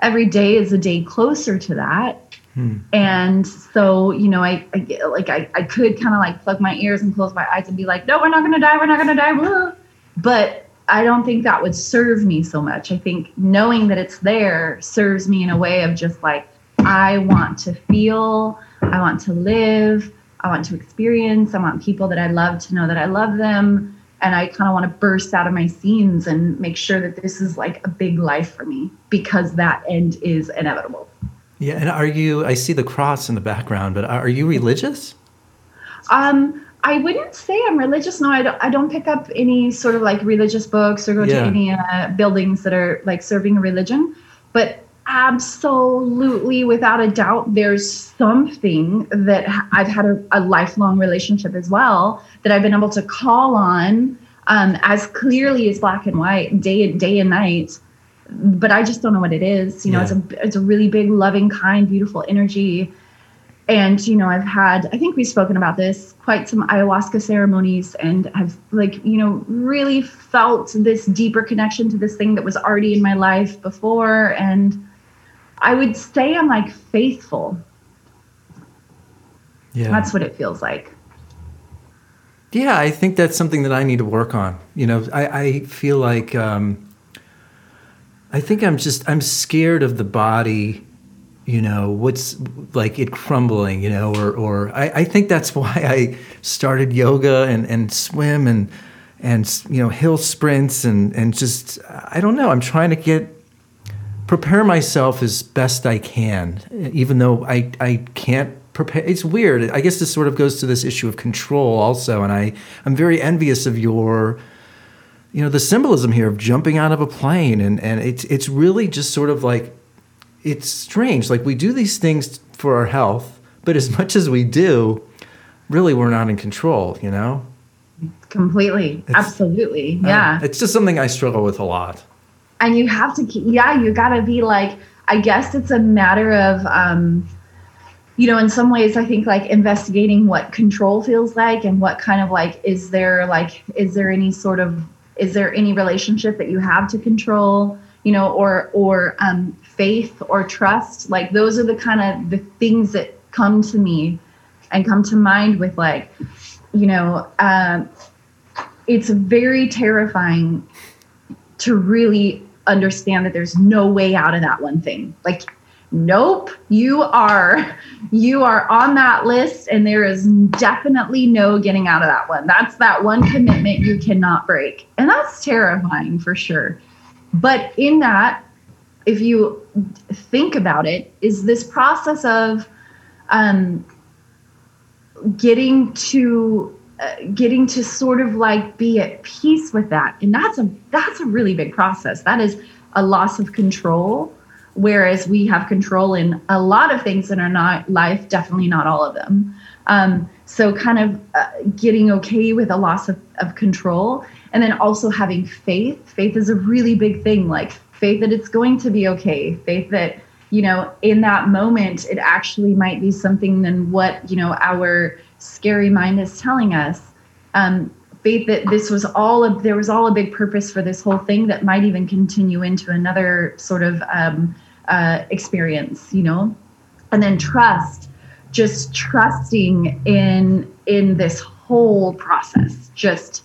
every day is a day closer to that. Hmm. and so you know i, I get, like I, I could kind of like plug my ears and close my eyes and be like no we're not going to die we're not going to die but I don't think that would serve me so much. I think knowing that it's there serves me in a way of just like, I want to feel, I want to live, I want to experience, I want people that I love to know that I love them. And I kind of want to burst out of my scenes and make sure that this is like a big life for me because that end is inevitable. Yeah. And are you, I see the cross in the background, but are you religious? Um, I wouldn't say I'm religious. No, I don't. I don't pick up any sort of like religious books or go yeah. to any uh, buildings that are like serving a religion. But absolutely, without a doubt, there's something that I've had a, a lifelong relationship as well that I've been able to call on um, as clearly as black and white, day day and night. But I just don't know what it is. You know, yeah. it's a it's a really big, loving, kind, beautiful energy and you know i've had i think we've spoken about this quite some ayahuasca ceremonies and have like you know really felt this deeper connection to this thing that was already in my life before. And i would say i'm like faithful. Yeah. That's what it feels like. Yeah i think that's something that i need to work on. You know i, I feel like um, i think i'm just i'm scared of the body you know what's like it crumbling you know or or I, I think that's why I started yoga and and swim and and you know hill sprints and and just I don't know I'm trying to get prepare myself as best I can even though I I can't prepare it's weird I guess this sort of goes to this issue of control also and I I'm very envious of your you know the symbolism here of jumping out of a plane and and it's it's really just sort of like it's strange. Like we do these things for our health, but as much as we do, really we're not in control, you know? Completely. It's, Absolutely. Yeah. Uh, it's just something I struggle with a lot. And you have to keep, yeah, you got to be like, I guess it's a matter of, um, you know, in some ways, I think like investigating what control feels like and what kind of like, is there like, is there any sort of is there any relationship that you have to control you know or or um, faith or trust like those are the kind of the things that come to me and come to mind with like you know um, it's very terrifying to really understand that there's no way out of that one thing. Like nope you are you are on that list and there is definitely no getting out of that one. That's that one commitment you cannot break. And that's terrifying for sure. But in that if you think about it is this process of um, getting to uh, getting to sort of like be at peace with that. And that's a that's a really big process. That is a loss of control. Whereas we have control in a lot of things in our not life definitely not all of them. Um, so kind of uh, getting okay with a loss of, of control. And then also having faith. Faith is a really big thing. Like faith that it's going to be okay faith that you know in that moment it actually might be something than what you know our scary mind is telling us. Um, faith that this was all of there was all a big purpose for this whole thing that might even continue into another sort of um, uh, experience you know? And then trust just trusting in in this whole process just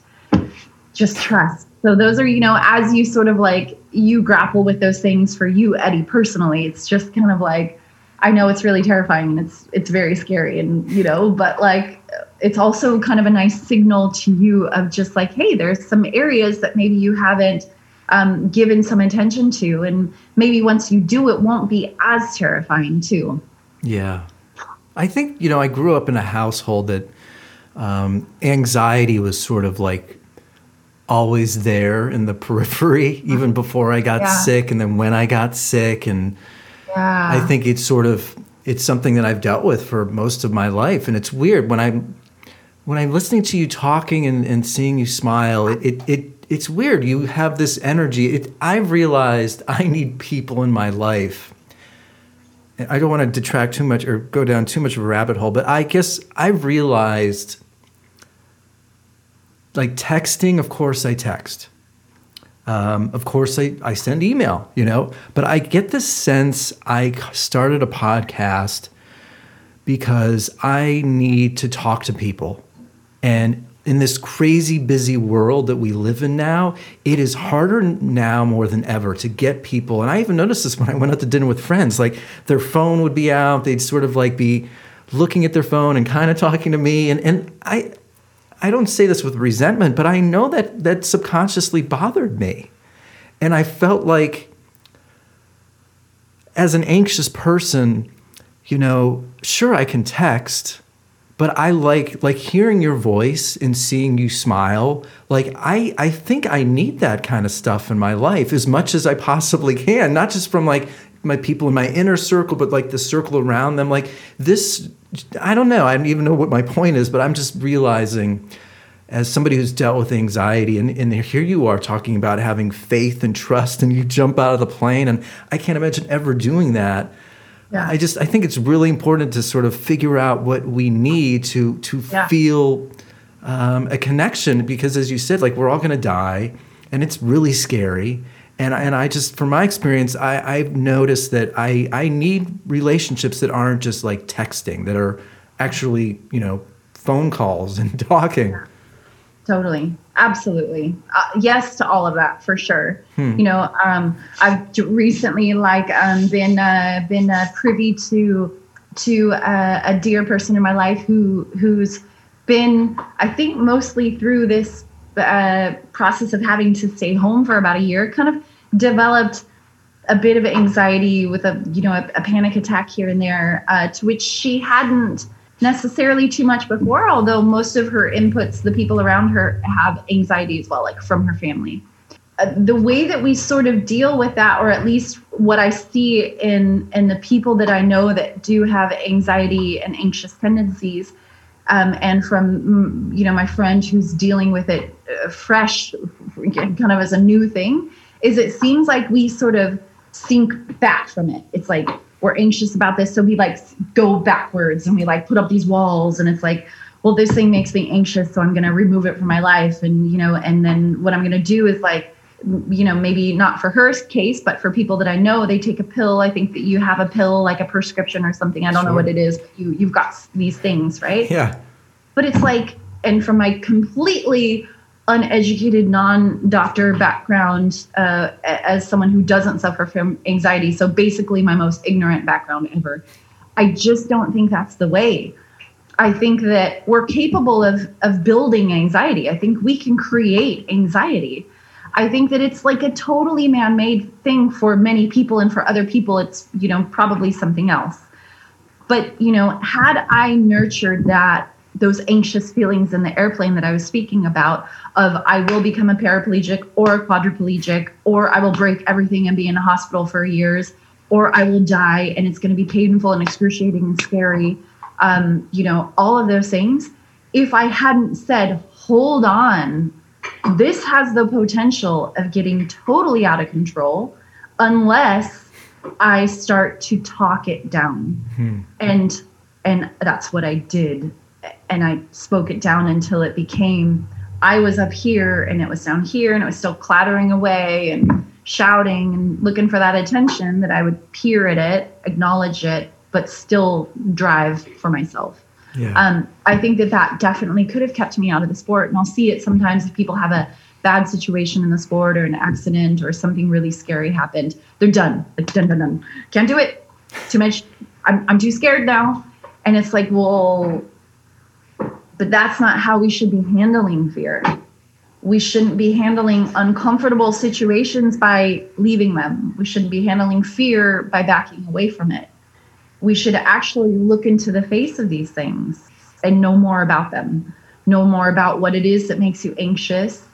just trust. So those are you know as you sort of like you grapple with those things for you eddie personally. It's just kind of like i know it's really terrifying and it's it's very scary and you know but like it's also kind of a nice signal to you of just like hey there's some areas that maybe you haven't um, given some attention to. And maybe once you do it won't be as terrifying too. Yeah. I think you know i grew up in a household that um, anxiety was sort of like always there in the periphery, even uh-huh. before I got yeah. sick, and then when I got sick, and yeah. I think it's sort of it's something that I've dealt with for most of my life, and it's weird when I'm when I'm listening to you talking and, and seeing you smile. It, it it it's weird. You have this energy. It, I've realized I need people in my life. I don't want to detract too much or go down too much of a rabbit hole, but I guess I've realized like texting, of course I text. Um, of course I, I send email, you know, but I get the sense I started a podcast because I need to talk to people. And in this crazy busy world that we live in now, it is harder now more than ever to get people. And I even noticed this when I went out to dinner with friends. Like their phone would be out, they'd sort of like be looking at their phone and kind of talking to me. And and I I don't say this with resentment, but I know that that subconsciously bothered me. And I felt like as an anxious person, you know, sure I can text, but I like like hearing your voice and seeing you smile. Like I I think I need that kind of stuff in my life as much as I possibly can, not just from like my people in my inner circle, but like the circle around them. Like this I don't know. I don't even know what my point is, but I'm just realizing as somebody who's dealt with anxiety, and, and here you are talking about having faith and trust, and you jump out of the plane, and I can't imagine ever doing that. Yeah. I just I think it's really important to sort of figure out what we need to to yeah. feel um, a connection because, as you said, like we're all going to die, and it's really scary and and I just from my experience I, I've noticed that I I need relationships that aren't just like texting that are actually you know phone calls and talking. Totally, absolutely, uh, yes to all of that for sure. Hmm. You know, um, I've recently like um, been uh, been uh, privy to to uh, a dear person in my life who who's been I think mostly through this uh, process of having to stay home for about a year, kind of developed a bit of anxiety with a you know a, a panic attack here and there, uh, to which she hadn't necessarily too much before. Although most of her inputs, the people around her have anxiety as well, like from her family. Uh, the way that we sort of deal with that, or at least what I see in in the people that I know that do have anxiety and anxious tendencies, um, and from mm, you know my friend who's dealing with it uh, fresh, kind of as a new thing, is it seems like we sort of sink back from it. It's like we're anxious about this, so we like go backwards and we like put up these walls, and it's like well, this thing makes me anxious, so I'm going to remove it from my life. And, you know, and then what I'm going to do is like, you know, maybe not for her case, but for people that I know, they take a pill. I think that you have a pill, like a prescription or something. I don't sure. know what it is, but you, you've got these things, right? Yeah. But it's like, and from my completely uneducated non-doctor background uh, as someone who doesn't suffer from anxiety so basically my most ignorant background ever i just don't think that's the way I think that we're capable of of building anxiety. I think we can create anxiety. I think that it's like a totally man-made thing for many people and for other people it's, you know, probably something else. But, you know, had I nurtured that those anxious feelings in the airplane that I was speaking about of I will become a paraplegic or a quadriplegic or I will break everything and be in a hospital for years or I will die and it's going to be painful and excruciating and scary um, you know, all of those things. If I hadn't said, hold on, this has the potential of getting totally out of control unless I start to talk it down. Hmm. And and that's what I did. And I spoke it down until it became I was up here and it was down here and it was still clattering away and shouting and looking for that attention that I would peer at it, acknowledge it, but still drive for myself. Yeah. Um, I think that that definitely could have kept me out of the sport. And I'll see it sometimes if people have a bad situation in the sport or an accident or something really scary happened, they're done. Like, done, done, done. Can't do it. Too much. I'm, I'm too scared now. And it's like, well, but that's not how we should be handling fear. We shouldn't be handling uncomfortable situations by leaving them. We shouldn't be handling fear by backing away from it we should actually look into the face of these things and know more about them, know more about what it is that makes you anxious,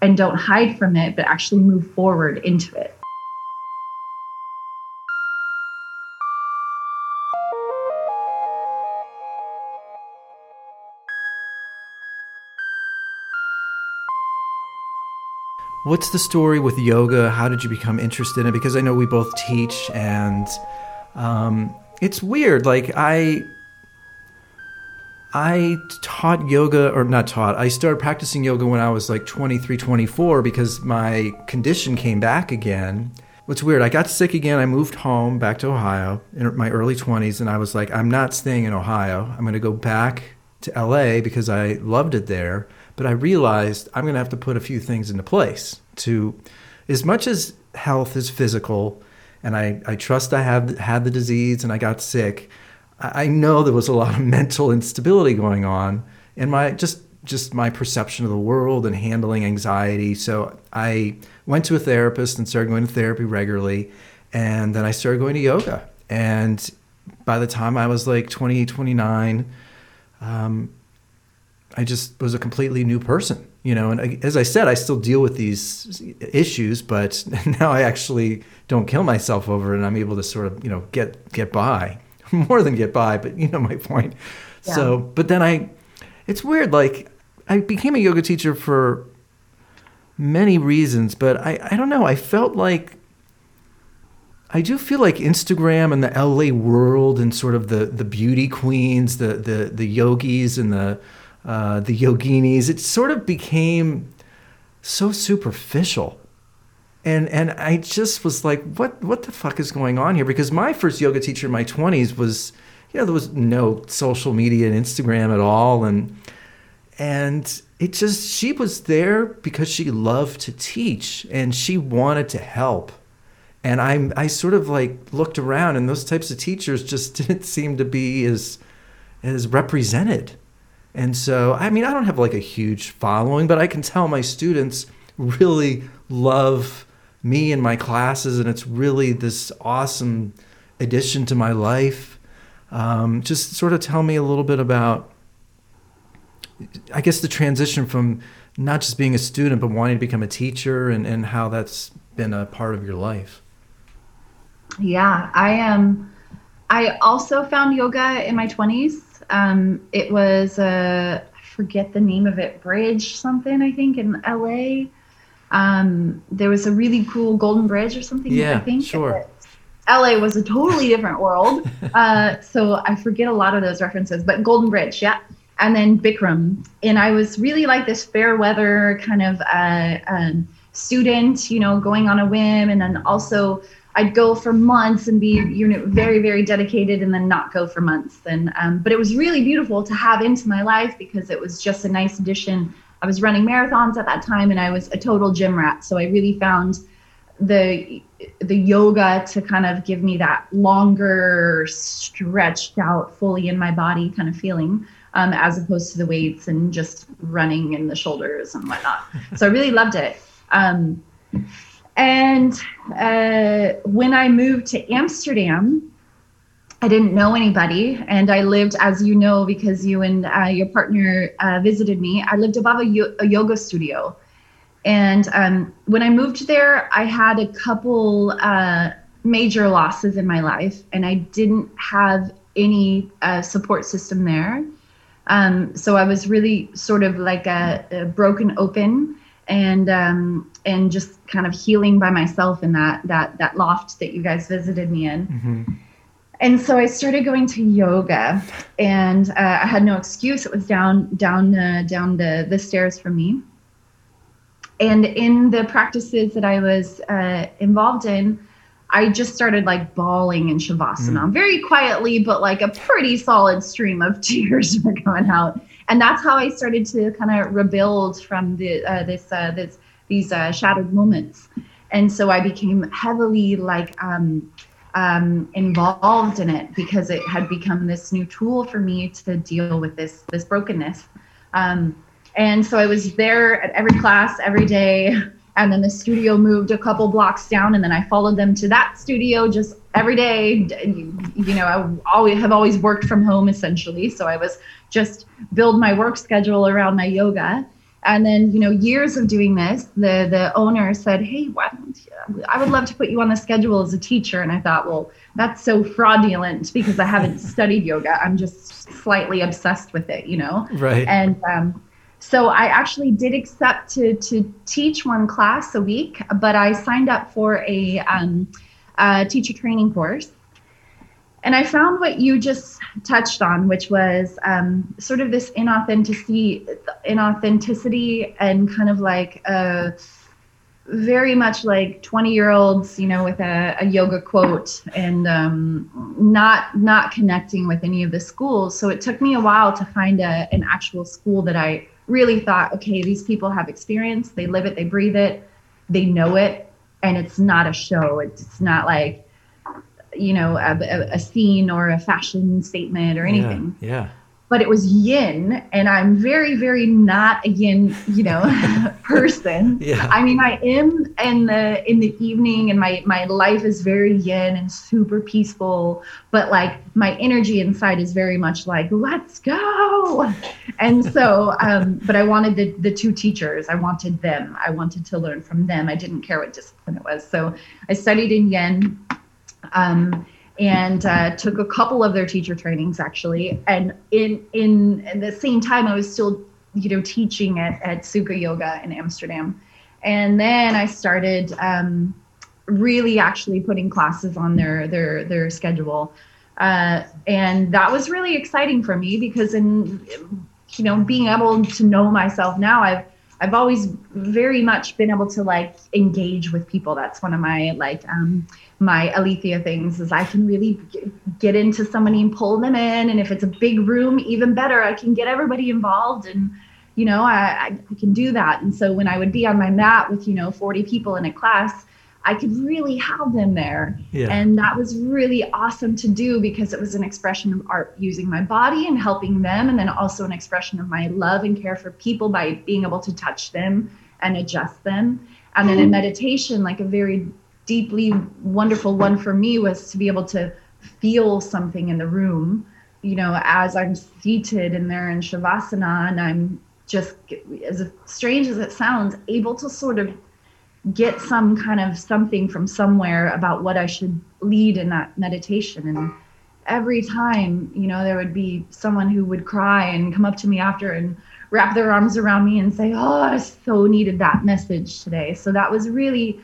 and don't hide from it, but actually move forward into it. What's the story with yoga? How did you become interested in it? Because I know we both teach, and um, it's weird. Like I I taught yoga or not taught. I started practicing yoga when I was like 23, 24 because my condition came back again. What's weird, I got sick again. I moved home back to Ohio in my early 20s and I was like, I'm not staying in Ohio. I'm going to go back to LA because I loved it there. But I realized I'm going to have to put a few things into place to as much as health is physical, and I, I trust I have had the disease and I got sick. I, I know there was a lot of mental instability going on and my just just my perception of the world and handling anxiety. So I went to a therapist and started going to therapy regularly. And then I started going to yoga. And by the time I was like 20, 29, um, I just was a completely new person, you know. And as I said, I still deal with these issues, but now I actually don't kill myself over it, and I'm able to sort of, you know, get get by, more than get by, but you know my point. Yeah. So, but then I, it's weird. Like I became a yoga teacher for many reasons, but I I don't know. I felt like I do feel like Instagram and the LA world and sort of the the beauty queens, the the the yogis and the uh, the yoginis, it sort of became so superficial. And, and I just was like, what, what the fuck is going on here? Because my first yoga teacher in my 20s was, you know, there was no social media and Instagram at all. And, and it just, she was there because she loved to teach and she wanted to help. And I, I sort of like looked around and those types of teachers just didn't seem to be as, as represented and so, I mean, I don't have like a huge following, but I can tell my students really love me and my classes, and it's really this awesome addition to my life. Um, just sort of tell me a little bit about, I guess, the transition from not just being a student, but wanting to become a teacher and, and how that's been a part of your life. Yeah, I am. Um, I also found yoga in my 20s. Um, it was a I forget the name of it, Bridge something I think in LA. Um, there was a really cool Golden Bridge or something. Yeah, I think. sure. LA was a totally different world, uh, so I forget a lot of those references. But Golden Bridge, yeah. and then Bikram. And I was really like this fair weather kind of uh, um, student, you know, going on a whim, and then also I'd go for months and be you know very very dedicated, and then not go for months. And um, but it was really beautiful to have into my life because it was just a nice addition. I was running marathons at that time, and I was a total gym rat, so I really found the the yoga to kind of give me that longer stretched out fully in my body kind of feeling um, as opposed to the weights and just running in the shoulders and whatnot so i really loved it um, and uh, when i moved to amsterdam i didn't know anybody and i lived as you know because you and uh, your partner uh, visited me i lived above a, yo- a yoga studio and um, when I moved there, I had a couple uh, major losses in my life, and I didn't have any uh, support system there. Um, so I was really sort of like a, a broken open and um, and just kind of healing by myself in that that that loft that you guys visited me in. Mm-hmm. And so I started going to yoga, and uh, I had no excuse. It was down down uh, down the the stairs from me and in the practices that I was uh, involved in, I just started like bawling in shavasana mm. very quietly, but like a pretty solid stream of tears were coming out, and that's how I started to kind of rebuild from the uh, this uh, this these uh, shattered moments, and so I became heavily like um, um, involved in it because it had become this new tool for me to deal with this this brokenness. Um, and so I was there at every class every day. And then the studio moved a couple blocks down, and then I followed them to that studio just every day. You know, I always have always worked from home essentially, so I was just build my work schedule around my yoga. And then, you know, years of doing this, the the owner said, "Hey, why I would love to put you on the schedule as a teacher." And I thought, well, that's so fraudulent because I haven't studied yoga. I'm just slightly obsessed with it, you know. Right. And um, so I actually did accept to to teach one class a week, but I signed up for a, um, a teacher training course. And I found what you just touched on, which was um, sort of this inauthenticity, inauthenticity, and kind of like a, very much like 20 year olds, you know, with a, a yoga quote and um, not not connecting with any of the schools. So it took me a while to find a, an actual school that I really thought, okay, these people have experience, they live it, they breathe it, they know it, and it's not a show. It's not like, you know, a, a scene or a fashion statement or anything. Yeah. yeah but it was yin and i'm very very not a yin you know person. Yeah. i mean i am in the in the evening and my my life is very yin and super peaceful but like my energy inside is very much like let's go. And so um but i wanted the the two teachers. I wanted them. I wanted to learn from them. I didn't care what discipline it was. So i studied in yin um and uh, took a couple of their teacher trainings actually. And in in the same time, I was still you know teaching at at Sukha Yoga in Amsterdam, and then I started um, really actually putting classes on their their their schedule. Uh, and that was really exciting for me because in you know being able to know myself now i've i've always very much been able to like engage with people that's one of my like um my Alethia things is I can really get into somebody and pull them in. And if it's a big room, even better, I can get everybody involved and, you know, I, I can do that. And so when I would be on my mat with, you know, 40 people in a class, I could really have them there. Yeah. And that was really awesome to do because it was an expression of art using my body and helping them. And then also an expression of my love and care for people by being able to touch them and adjust them. And then in meditation, like a very deeply wonderful one for me was to be able to feel something in the room you know as i'm seated in there in shavasana and i'm just as strange as it sounds able to sort of get some kind of something from somewhere about what i should lead in that meditation and every time you know there would be someone who would cry and come up to me after and wrap their arms around me and say oh i so needed that message today so that was really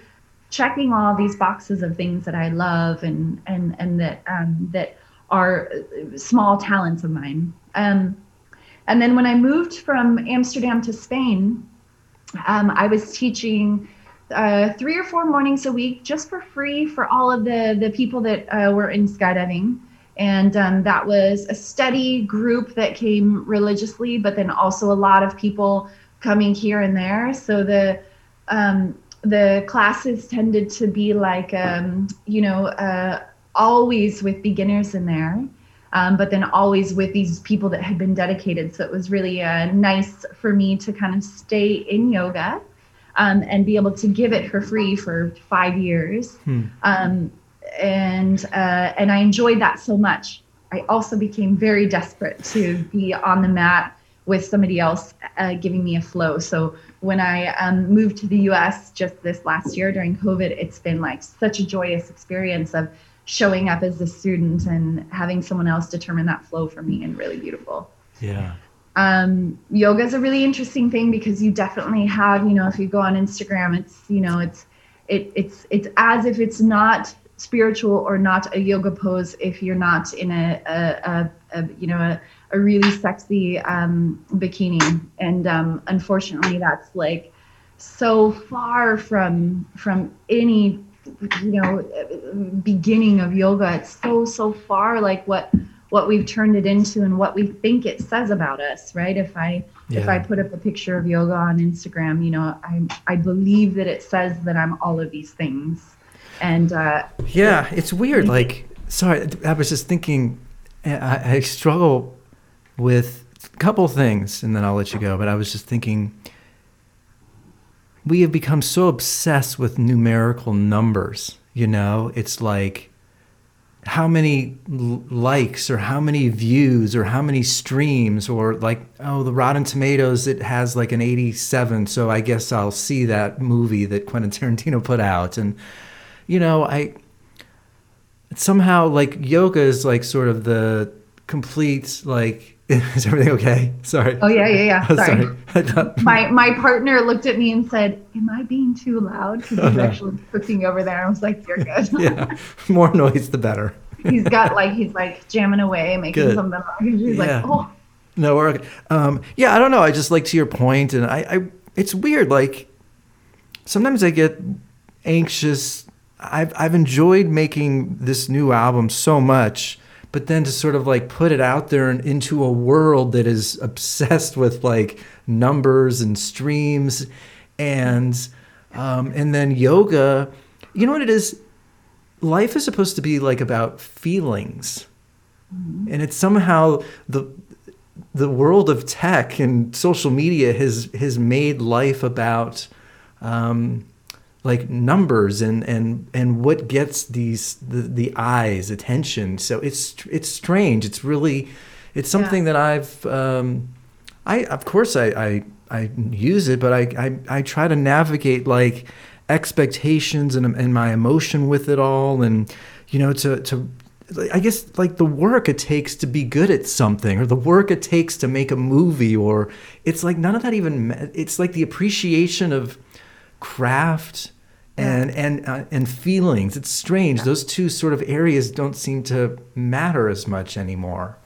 checking all these boxes of things that I love and and and that um, that are small talents of mine. Um, and then when I moved from Amsterdam to Spain, um, I was teaching uh, three or four mornings a week just for free for all of the the people that uh, were in skydiving. And um, that was a steady group that came religiously but then also a lot of people coming here and there. So the um, the classes tended to be like um, you know uh, always with beginners in there um, but then always with these people that had been dedicated. So it was really uh, nice for me to kind of stay in yoga um, and be able to give it for free for five years. Hmm. Um, and uh, and I enjoyed that so much. I also became very desperate to be on the mat with somebody else uh, giving me a flow. So when I um, moved to the U.S. just this last year during COVID, it's been like such a joyous experience of showing up as a student and having someone else determine that flow for me and really beautiful. Yeah. Um, yoga is a really interesting thing because you definitely have, you know, if you go on Instagram, it's, you know, it's, it, it's, it's as if it's not spiritual or not a yoga pose if you're not in a, a, a, a you know, a, a really sexy um, bikini. And um, unfortunately, that's like so far from from any you know beginning of yoga. It's so so far like what what we've turned it into and what we think it says about us right? If i yeah. if i put up a picture of yoga on instagram you know i i believe that it says that i'm all of these things. And uh yeah it's weird like sorry i was just thinking i, I struggle with a couple things and then i'll let you go but i was just thinking we have become so obsessed with numerical numbers you know? It's like how many likes or how many views or how many streams or like oh the rotten tomatoes it has like an 87 so i guess i'll see that movie that quentin tarantino put out. And you know i somehow like yoga is like sort of the complete like is everything okay? Sorry. Oh yeah, yeah, yeah. Sorry. sorry. my my partner looked at me and said, "Am I being too loud?" Because he's actually cooking over there. I was like, "You're good." yeah, more noise the better. he's got like he's like jamming away, making good. something. He's yeah. like, "Oh." No, we're okay. Um, yeah, I don't know. I just like to your point, and I, I, it's weird. Like sometimes I get anxious. I've I've enjoyed making this new album so much but then to sort of like put it out there and into a world that is obsessed with like numbers and streams and um, and then yoga you know what it is life is supposed to be like about feelings mm-hmm. and it's somehow the the world of tech and social media has has made life about um, like numbers and and and what gets these the, the eyes attention. So it's it's strange. It's really it's something yeah. that i've um i of course I, I i use it but I, I i try to navigate like expectations and and my emotion with it all. And you know to to I guess like the work it takes to be good at something or the work it takes to make a movie or it's like none of that even it's like the appreciation of craft and and uh, and feelings. It's strange. Those two sort of areas don't seem to matter as much anymore.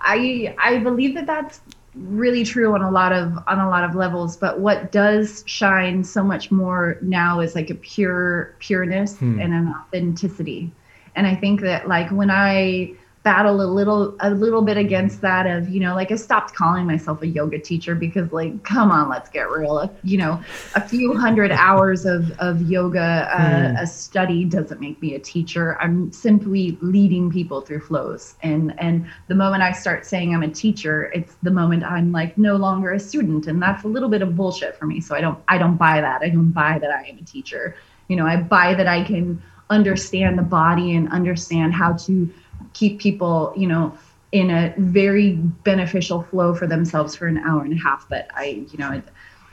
I I believe that that's really true on a lot of on a lot of levels but what does shine so much more now is like a pure pureness hmm. and an authenticity and i think that like when i battle a little a little bit against that of you know like i stopped calling myself a yoga teacher because like come on let's get real. You know a few hundred hours of of yoga uh, mm. a study doesn't make me a teacher. I'm simply leading people through flows. And and the moment i start saying i'm a teacher it's the moment i'm like no longer a student. And that's a little bit of bullshit for me. So i don't i don't buy that. I don't buy that i am a teacher. You know i buy that i can understand the body and understand how to keep people, you know, in a very beneficial flow for themselves for an hour and a half. But I, you know,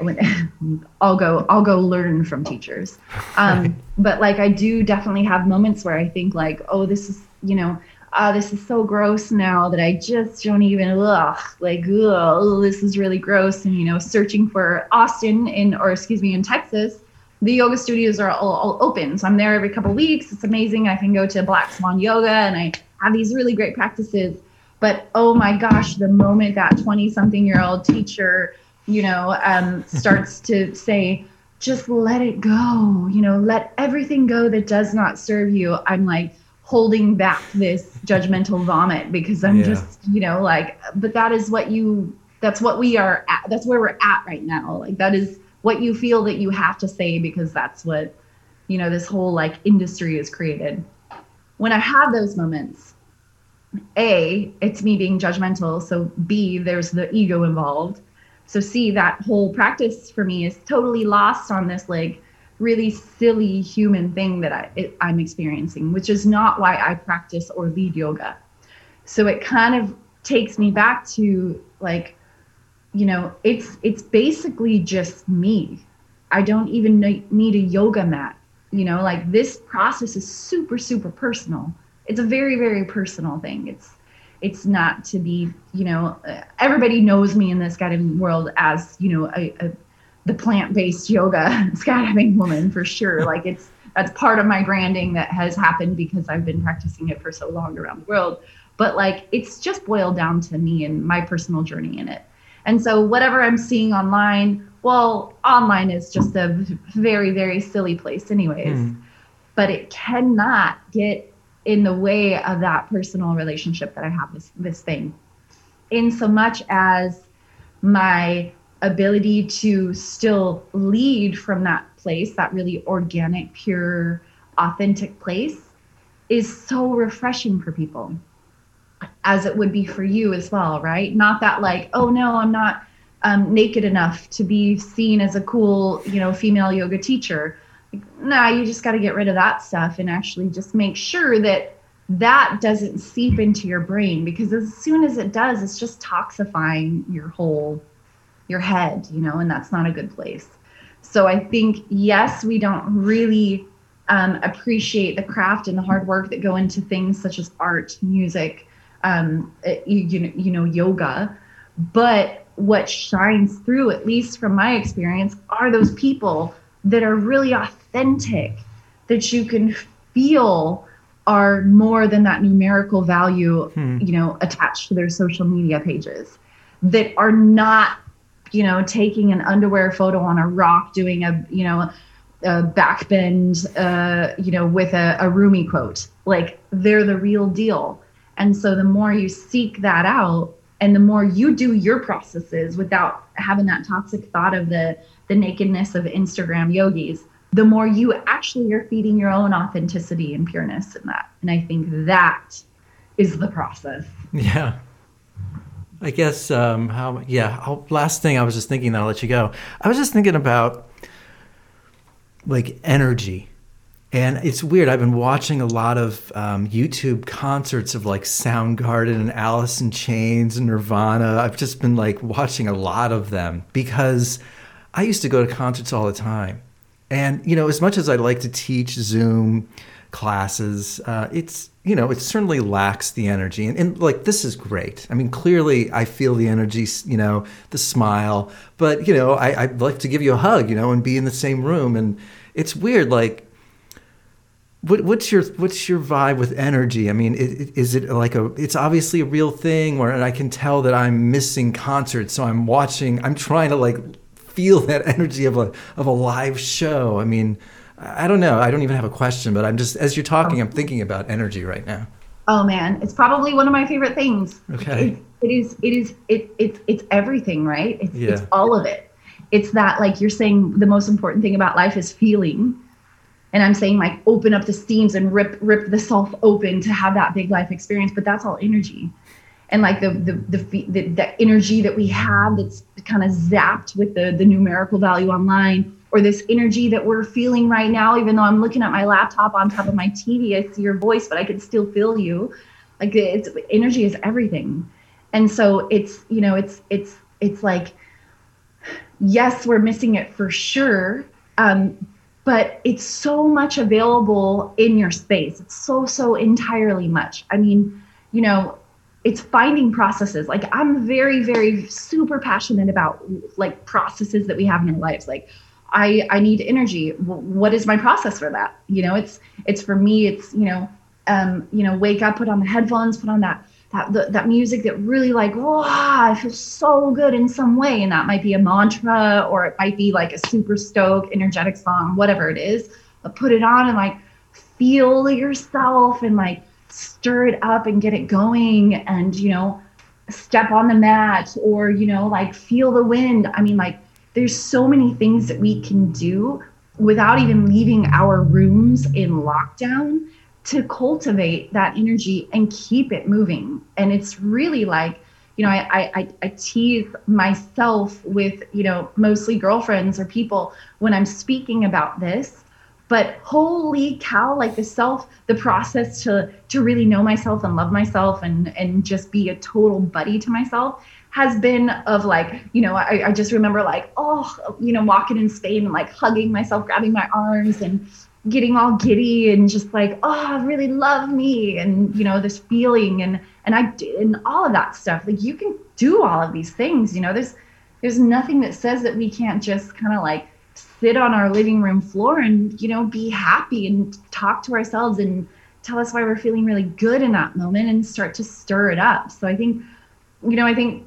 I'll go, I'll go learn from teachers. Um, but like, I do definitely have moments where I think like, oh, this is, you know, uh, this is so gross now that I just don't even ugh, like ugh, this is really gross. And you know, searching for Austin in or excuse me in Texas, the yoga studios are all, all open. So I'm there every couple weeks. It's amazing. I can go to Black Swan Yoga and I have these really great practices. But oh my gosh, the moment that 20 something year old teacher, you know, um, starts to say, just let it go, you know, let everything go that does not serve you, I'm like, holding back this judgmental vomit because I'm yeah. just, you know, like, but that is what you, that's what we are at. That's where we're at right now. Like, that is what you feel that you have to say because that's what, you know, this whole like industry is created. When I have those moments, A, it's me being judgmental. So B, there's the ego involved. So C, that whole practice for me is totally lost on this like, really silly human thing that I, it, I'm experiencing, which is not why I practice or lead yoga. So it kind of takes me back to like, you know, it's it's basically just me. I don't even need a yoga mat. You know, like this process is super super personal. It's a very very personal thing. It's it's not to be, you know, uh, everybody knows me in this kind of world as, you know, a, a the plant-based yoga skydiving woman for sure. like it's that's part of my branding that has happened because I've been practicing it for so long around the world. But like it's just boiled down to me and my personal journey in it. And so whatever I'm seeing online, well, online is just a very, very silly place, anyways. Mm. But it cannot get in the way of that personal relationship that I have with this thing. In so much as my ability to still lead from that place, that really organic, pure, authentic place, is so refreshing for people, as it would be for you as well, right? Not that, like, oh no, I'm not um, naked enough to be seen as a cool, you know, female yoga teacher. Like, nah, you just got to get rid of that stuff and actually just make sure that that doesn't seep into your brain because as soon as it does, it's just toxifying your whole your head, you know, and that's not a good place. So I think, yes, we don't really um, appreciate the craft and the hard work that go into things such as art, music, um, you, you, you know, yoga. But what shines through, at least from my experience, are those people that are really authentic, that you can feel are more than that numerical value, hmm. you know, attached to their social media pages, that are not you know, taking an underwear photo on a rock, doing a, you know, a backbend, uh, you know, with a, a Rumi quote. Like they're the real deal. And so the more you seek that out and the more you do your processes without having that toxic thought of the, the nakedness of Instagram yogis, the more you actually are feeding your own authenticity and pureness in that. And I think that is the process. Yeah. I guess um, how yeah. Last thing I was just thinking. That I'll let you go. I was just thinking about like energy, and it's weird. I've been watching a lot of um, YouTube concerts of like Soundgarden and Alice in Chains and Nirvana. I've just been like watching a lot of them because I used to go to concerts all the time, and you know, as much as I like to teach Zoom classes, uh, it's you know, it certainly lacks the energy. And, and, like, this is great. I mean, clearly I feel the energy, you know, the smile, but, you know, I, I'd like to give you a hug, you know, and be in the same room. And it's weird. Like, what, what's your what's your vibe with energy? I mean, it, is it like a? It's obviously a real thing, where I can tell that I'm missing concerts, so I'm watching. I'm trying to like feel that energy of a of a live show. I mean, I don't know. I don't even have a question, but I'm just as you're talking, I'm thinking about energy right now. Oh man, it's probably one of my favorite things. Okay. It, it is. It is. It, it it's everything, right? It's, yeah. it's all of it. It's that like you're saying the most important thing about life is feeling, and I'm saying like open up the steams and rip rip the self open to have that big life experience. But that's all energy, and like the the the the, the energy that we have that's kind of zapped with the the numerical value online or this energy that we're feeling right now, even though I'm looking at my laptop on top of my TV, I see your voice, but I can still feel you. Like it's energy is everything. And so it's, you know, it's, it's, it's like, yes, we're missing it for sure. Um, but it's so much available in your space. It's so, so entirely much. I mean, you know, it's finding processes. Like I'm very, very super passionate about like processes that we have in our lives. Like, I I need energy. What is my process for that? You know, it's it's for me. It's you know, um, you know, wake up, put on the headphones, put on that that the, that music that really like wow I feel so good in some way and that might be a mantra or it might be like a super stoke energetic song whatever it is but put it on and like feel yourself and like stir it up and get it going and you know step on the mat or you know like feel the wind. I mean like there's so many things that we can do without even leaving our rooms in lockdown to cultivate that energy and keep it moving. And it's really like, you know, I, I, I tease myself with, you know, mostly girlfriends or people when I'm speaking about this. But holy cow, like the self, the process to to really know myself and love myself and and just be a total buddy to myself has been of like, you know, I, I just remember like, oh, you know, walking in Spain and like hugging myself, grabbing my arms and getting all giddy and just like, oh, really love me and you know this feeling and and I and all of that stuff. Like you can do all of these things. You know, there's there's nothing that says that we can't just kind of like sit on our living room floor and you know be happy and talk to ourselves and tell us why we're feeling really good in that moment and start to stir it up. So I think, you know, I think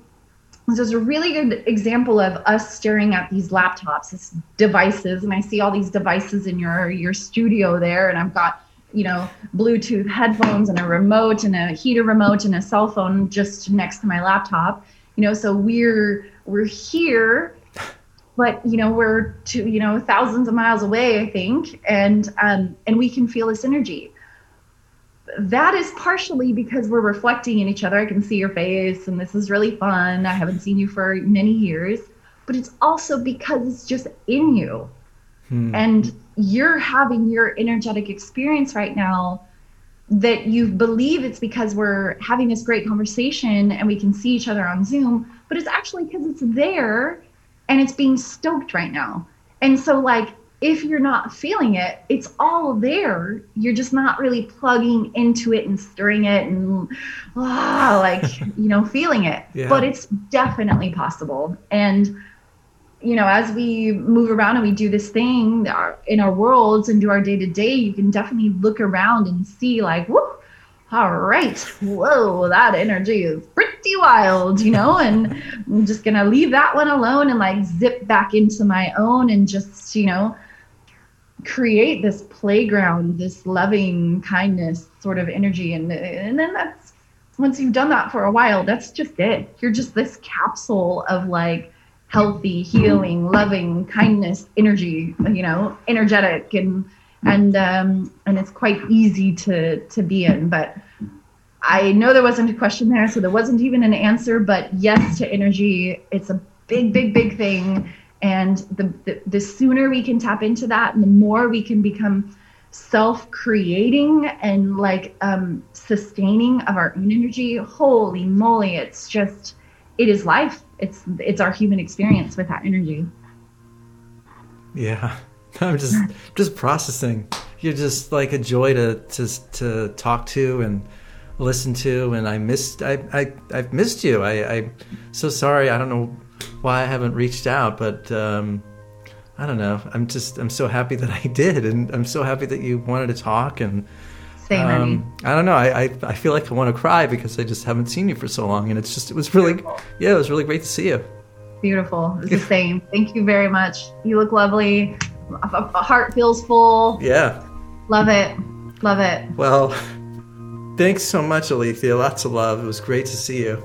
this is a really good example of us staring at these laptops, these devices, and I see all these devices in your your studio there, and I've got you know Bluetooth headphones and a remote and a heater remote and a cell phone just next to my laptop. You know, so we're we're here, but you know we're to you know thousands of miles away, I think, and um, and we can feel this energy that is partially because we're reflecting in each other. I can see your face, and this is really fun. I haven't seen you for many years, but it's also because it's just in you. Hmm. And you're having your energetic experience right now that you believe it's because we're having this great conversation and we can see each other on Zoom, but it's actually because it's there and it's being stoked right now. And so, like, if you're not feeling it, it's all there. You're just not really plugging into it and stirring it and ah, like, you know, feeling it. Yeah. But it's definitely possible. And, you know, as we move around and we do this thing in our worlds and do our day to day, you can definitely look around and see, like, whoop, all right, whoa, that energy is pretty wild, you know, and I'm just gonna leave that one alone and like zip back into my own and just, you know, create this playground, this loving kindness sort of energy. And, and then that's once you've done that for a while, that's just it. You're just this capsule of like healthy, healing, loving kindness energy, you know, energetic and and um and it's quite easy to to be in. But I know there wasn't a question there, so there wasn't even an answer, but yes to energy. It's a big, big, big thing and the, the, the sooner we can tap into that and the more we can become self-creating and like um, sustaining of our own energy. Holy moly it's just it is life. It's it's our human experience with that energy. Yeah. I'm just just processing. You're just like a joy to to to talk to and listen to and i missed i i i've missed you. I i'm so sorry. I don't know why I haven't reached out, but um, I don't know. I'm just I'm so happy that I did, and I'm so happy that you wanted to talk. And Same, um, I don't know. I, I, I feel like I want to cry because I just haven't seen you for so long, and it's just it was really Beautiful. yeah, it was really great to see you. Beautiful. It's the same. Thank you very much. You look lovely. My heart feels full. Yeah. Love it. Love it. Well, thanks so much, Alethia. Lots of love. It was great to see you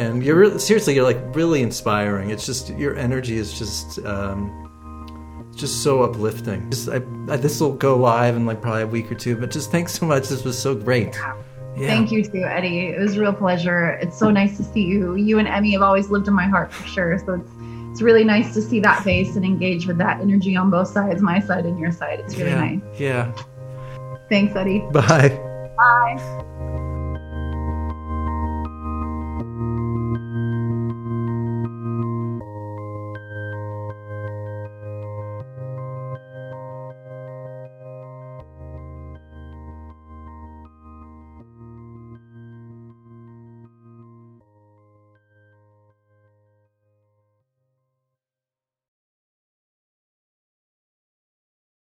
and you're really, seriously you're like really inspiring it's just your energy is just um, just so uplifting just I, I, this will go live in like probably a week or two but just thanks so much this was so great yeah. Thank you too, Eddie. It was a real pleasure. It's so nice to see you. You and Emmy have always lived in my heart for sure. So it's it's really nice to see that face and engage with that energy on both sides, my side and your side. It's really yeah. nice. Yeah. Thanks, Eddie. Bye. Bye.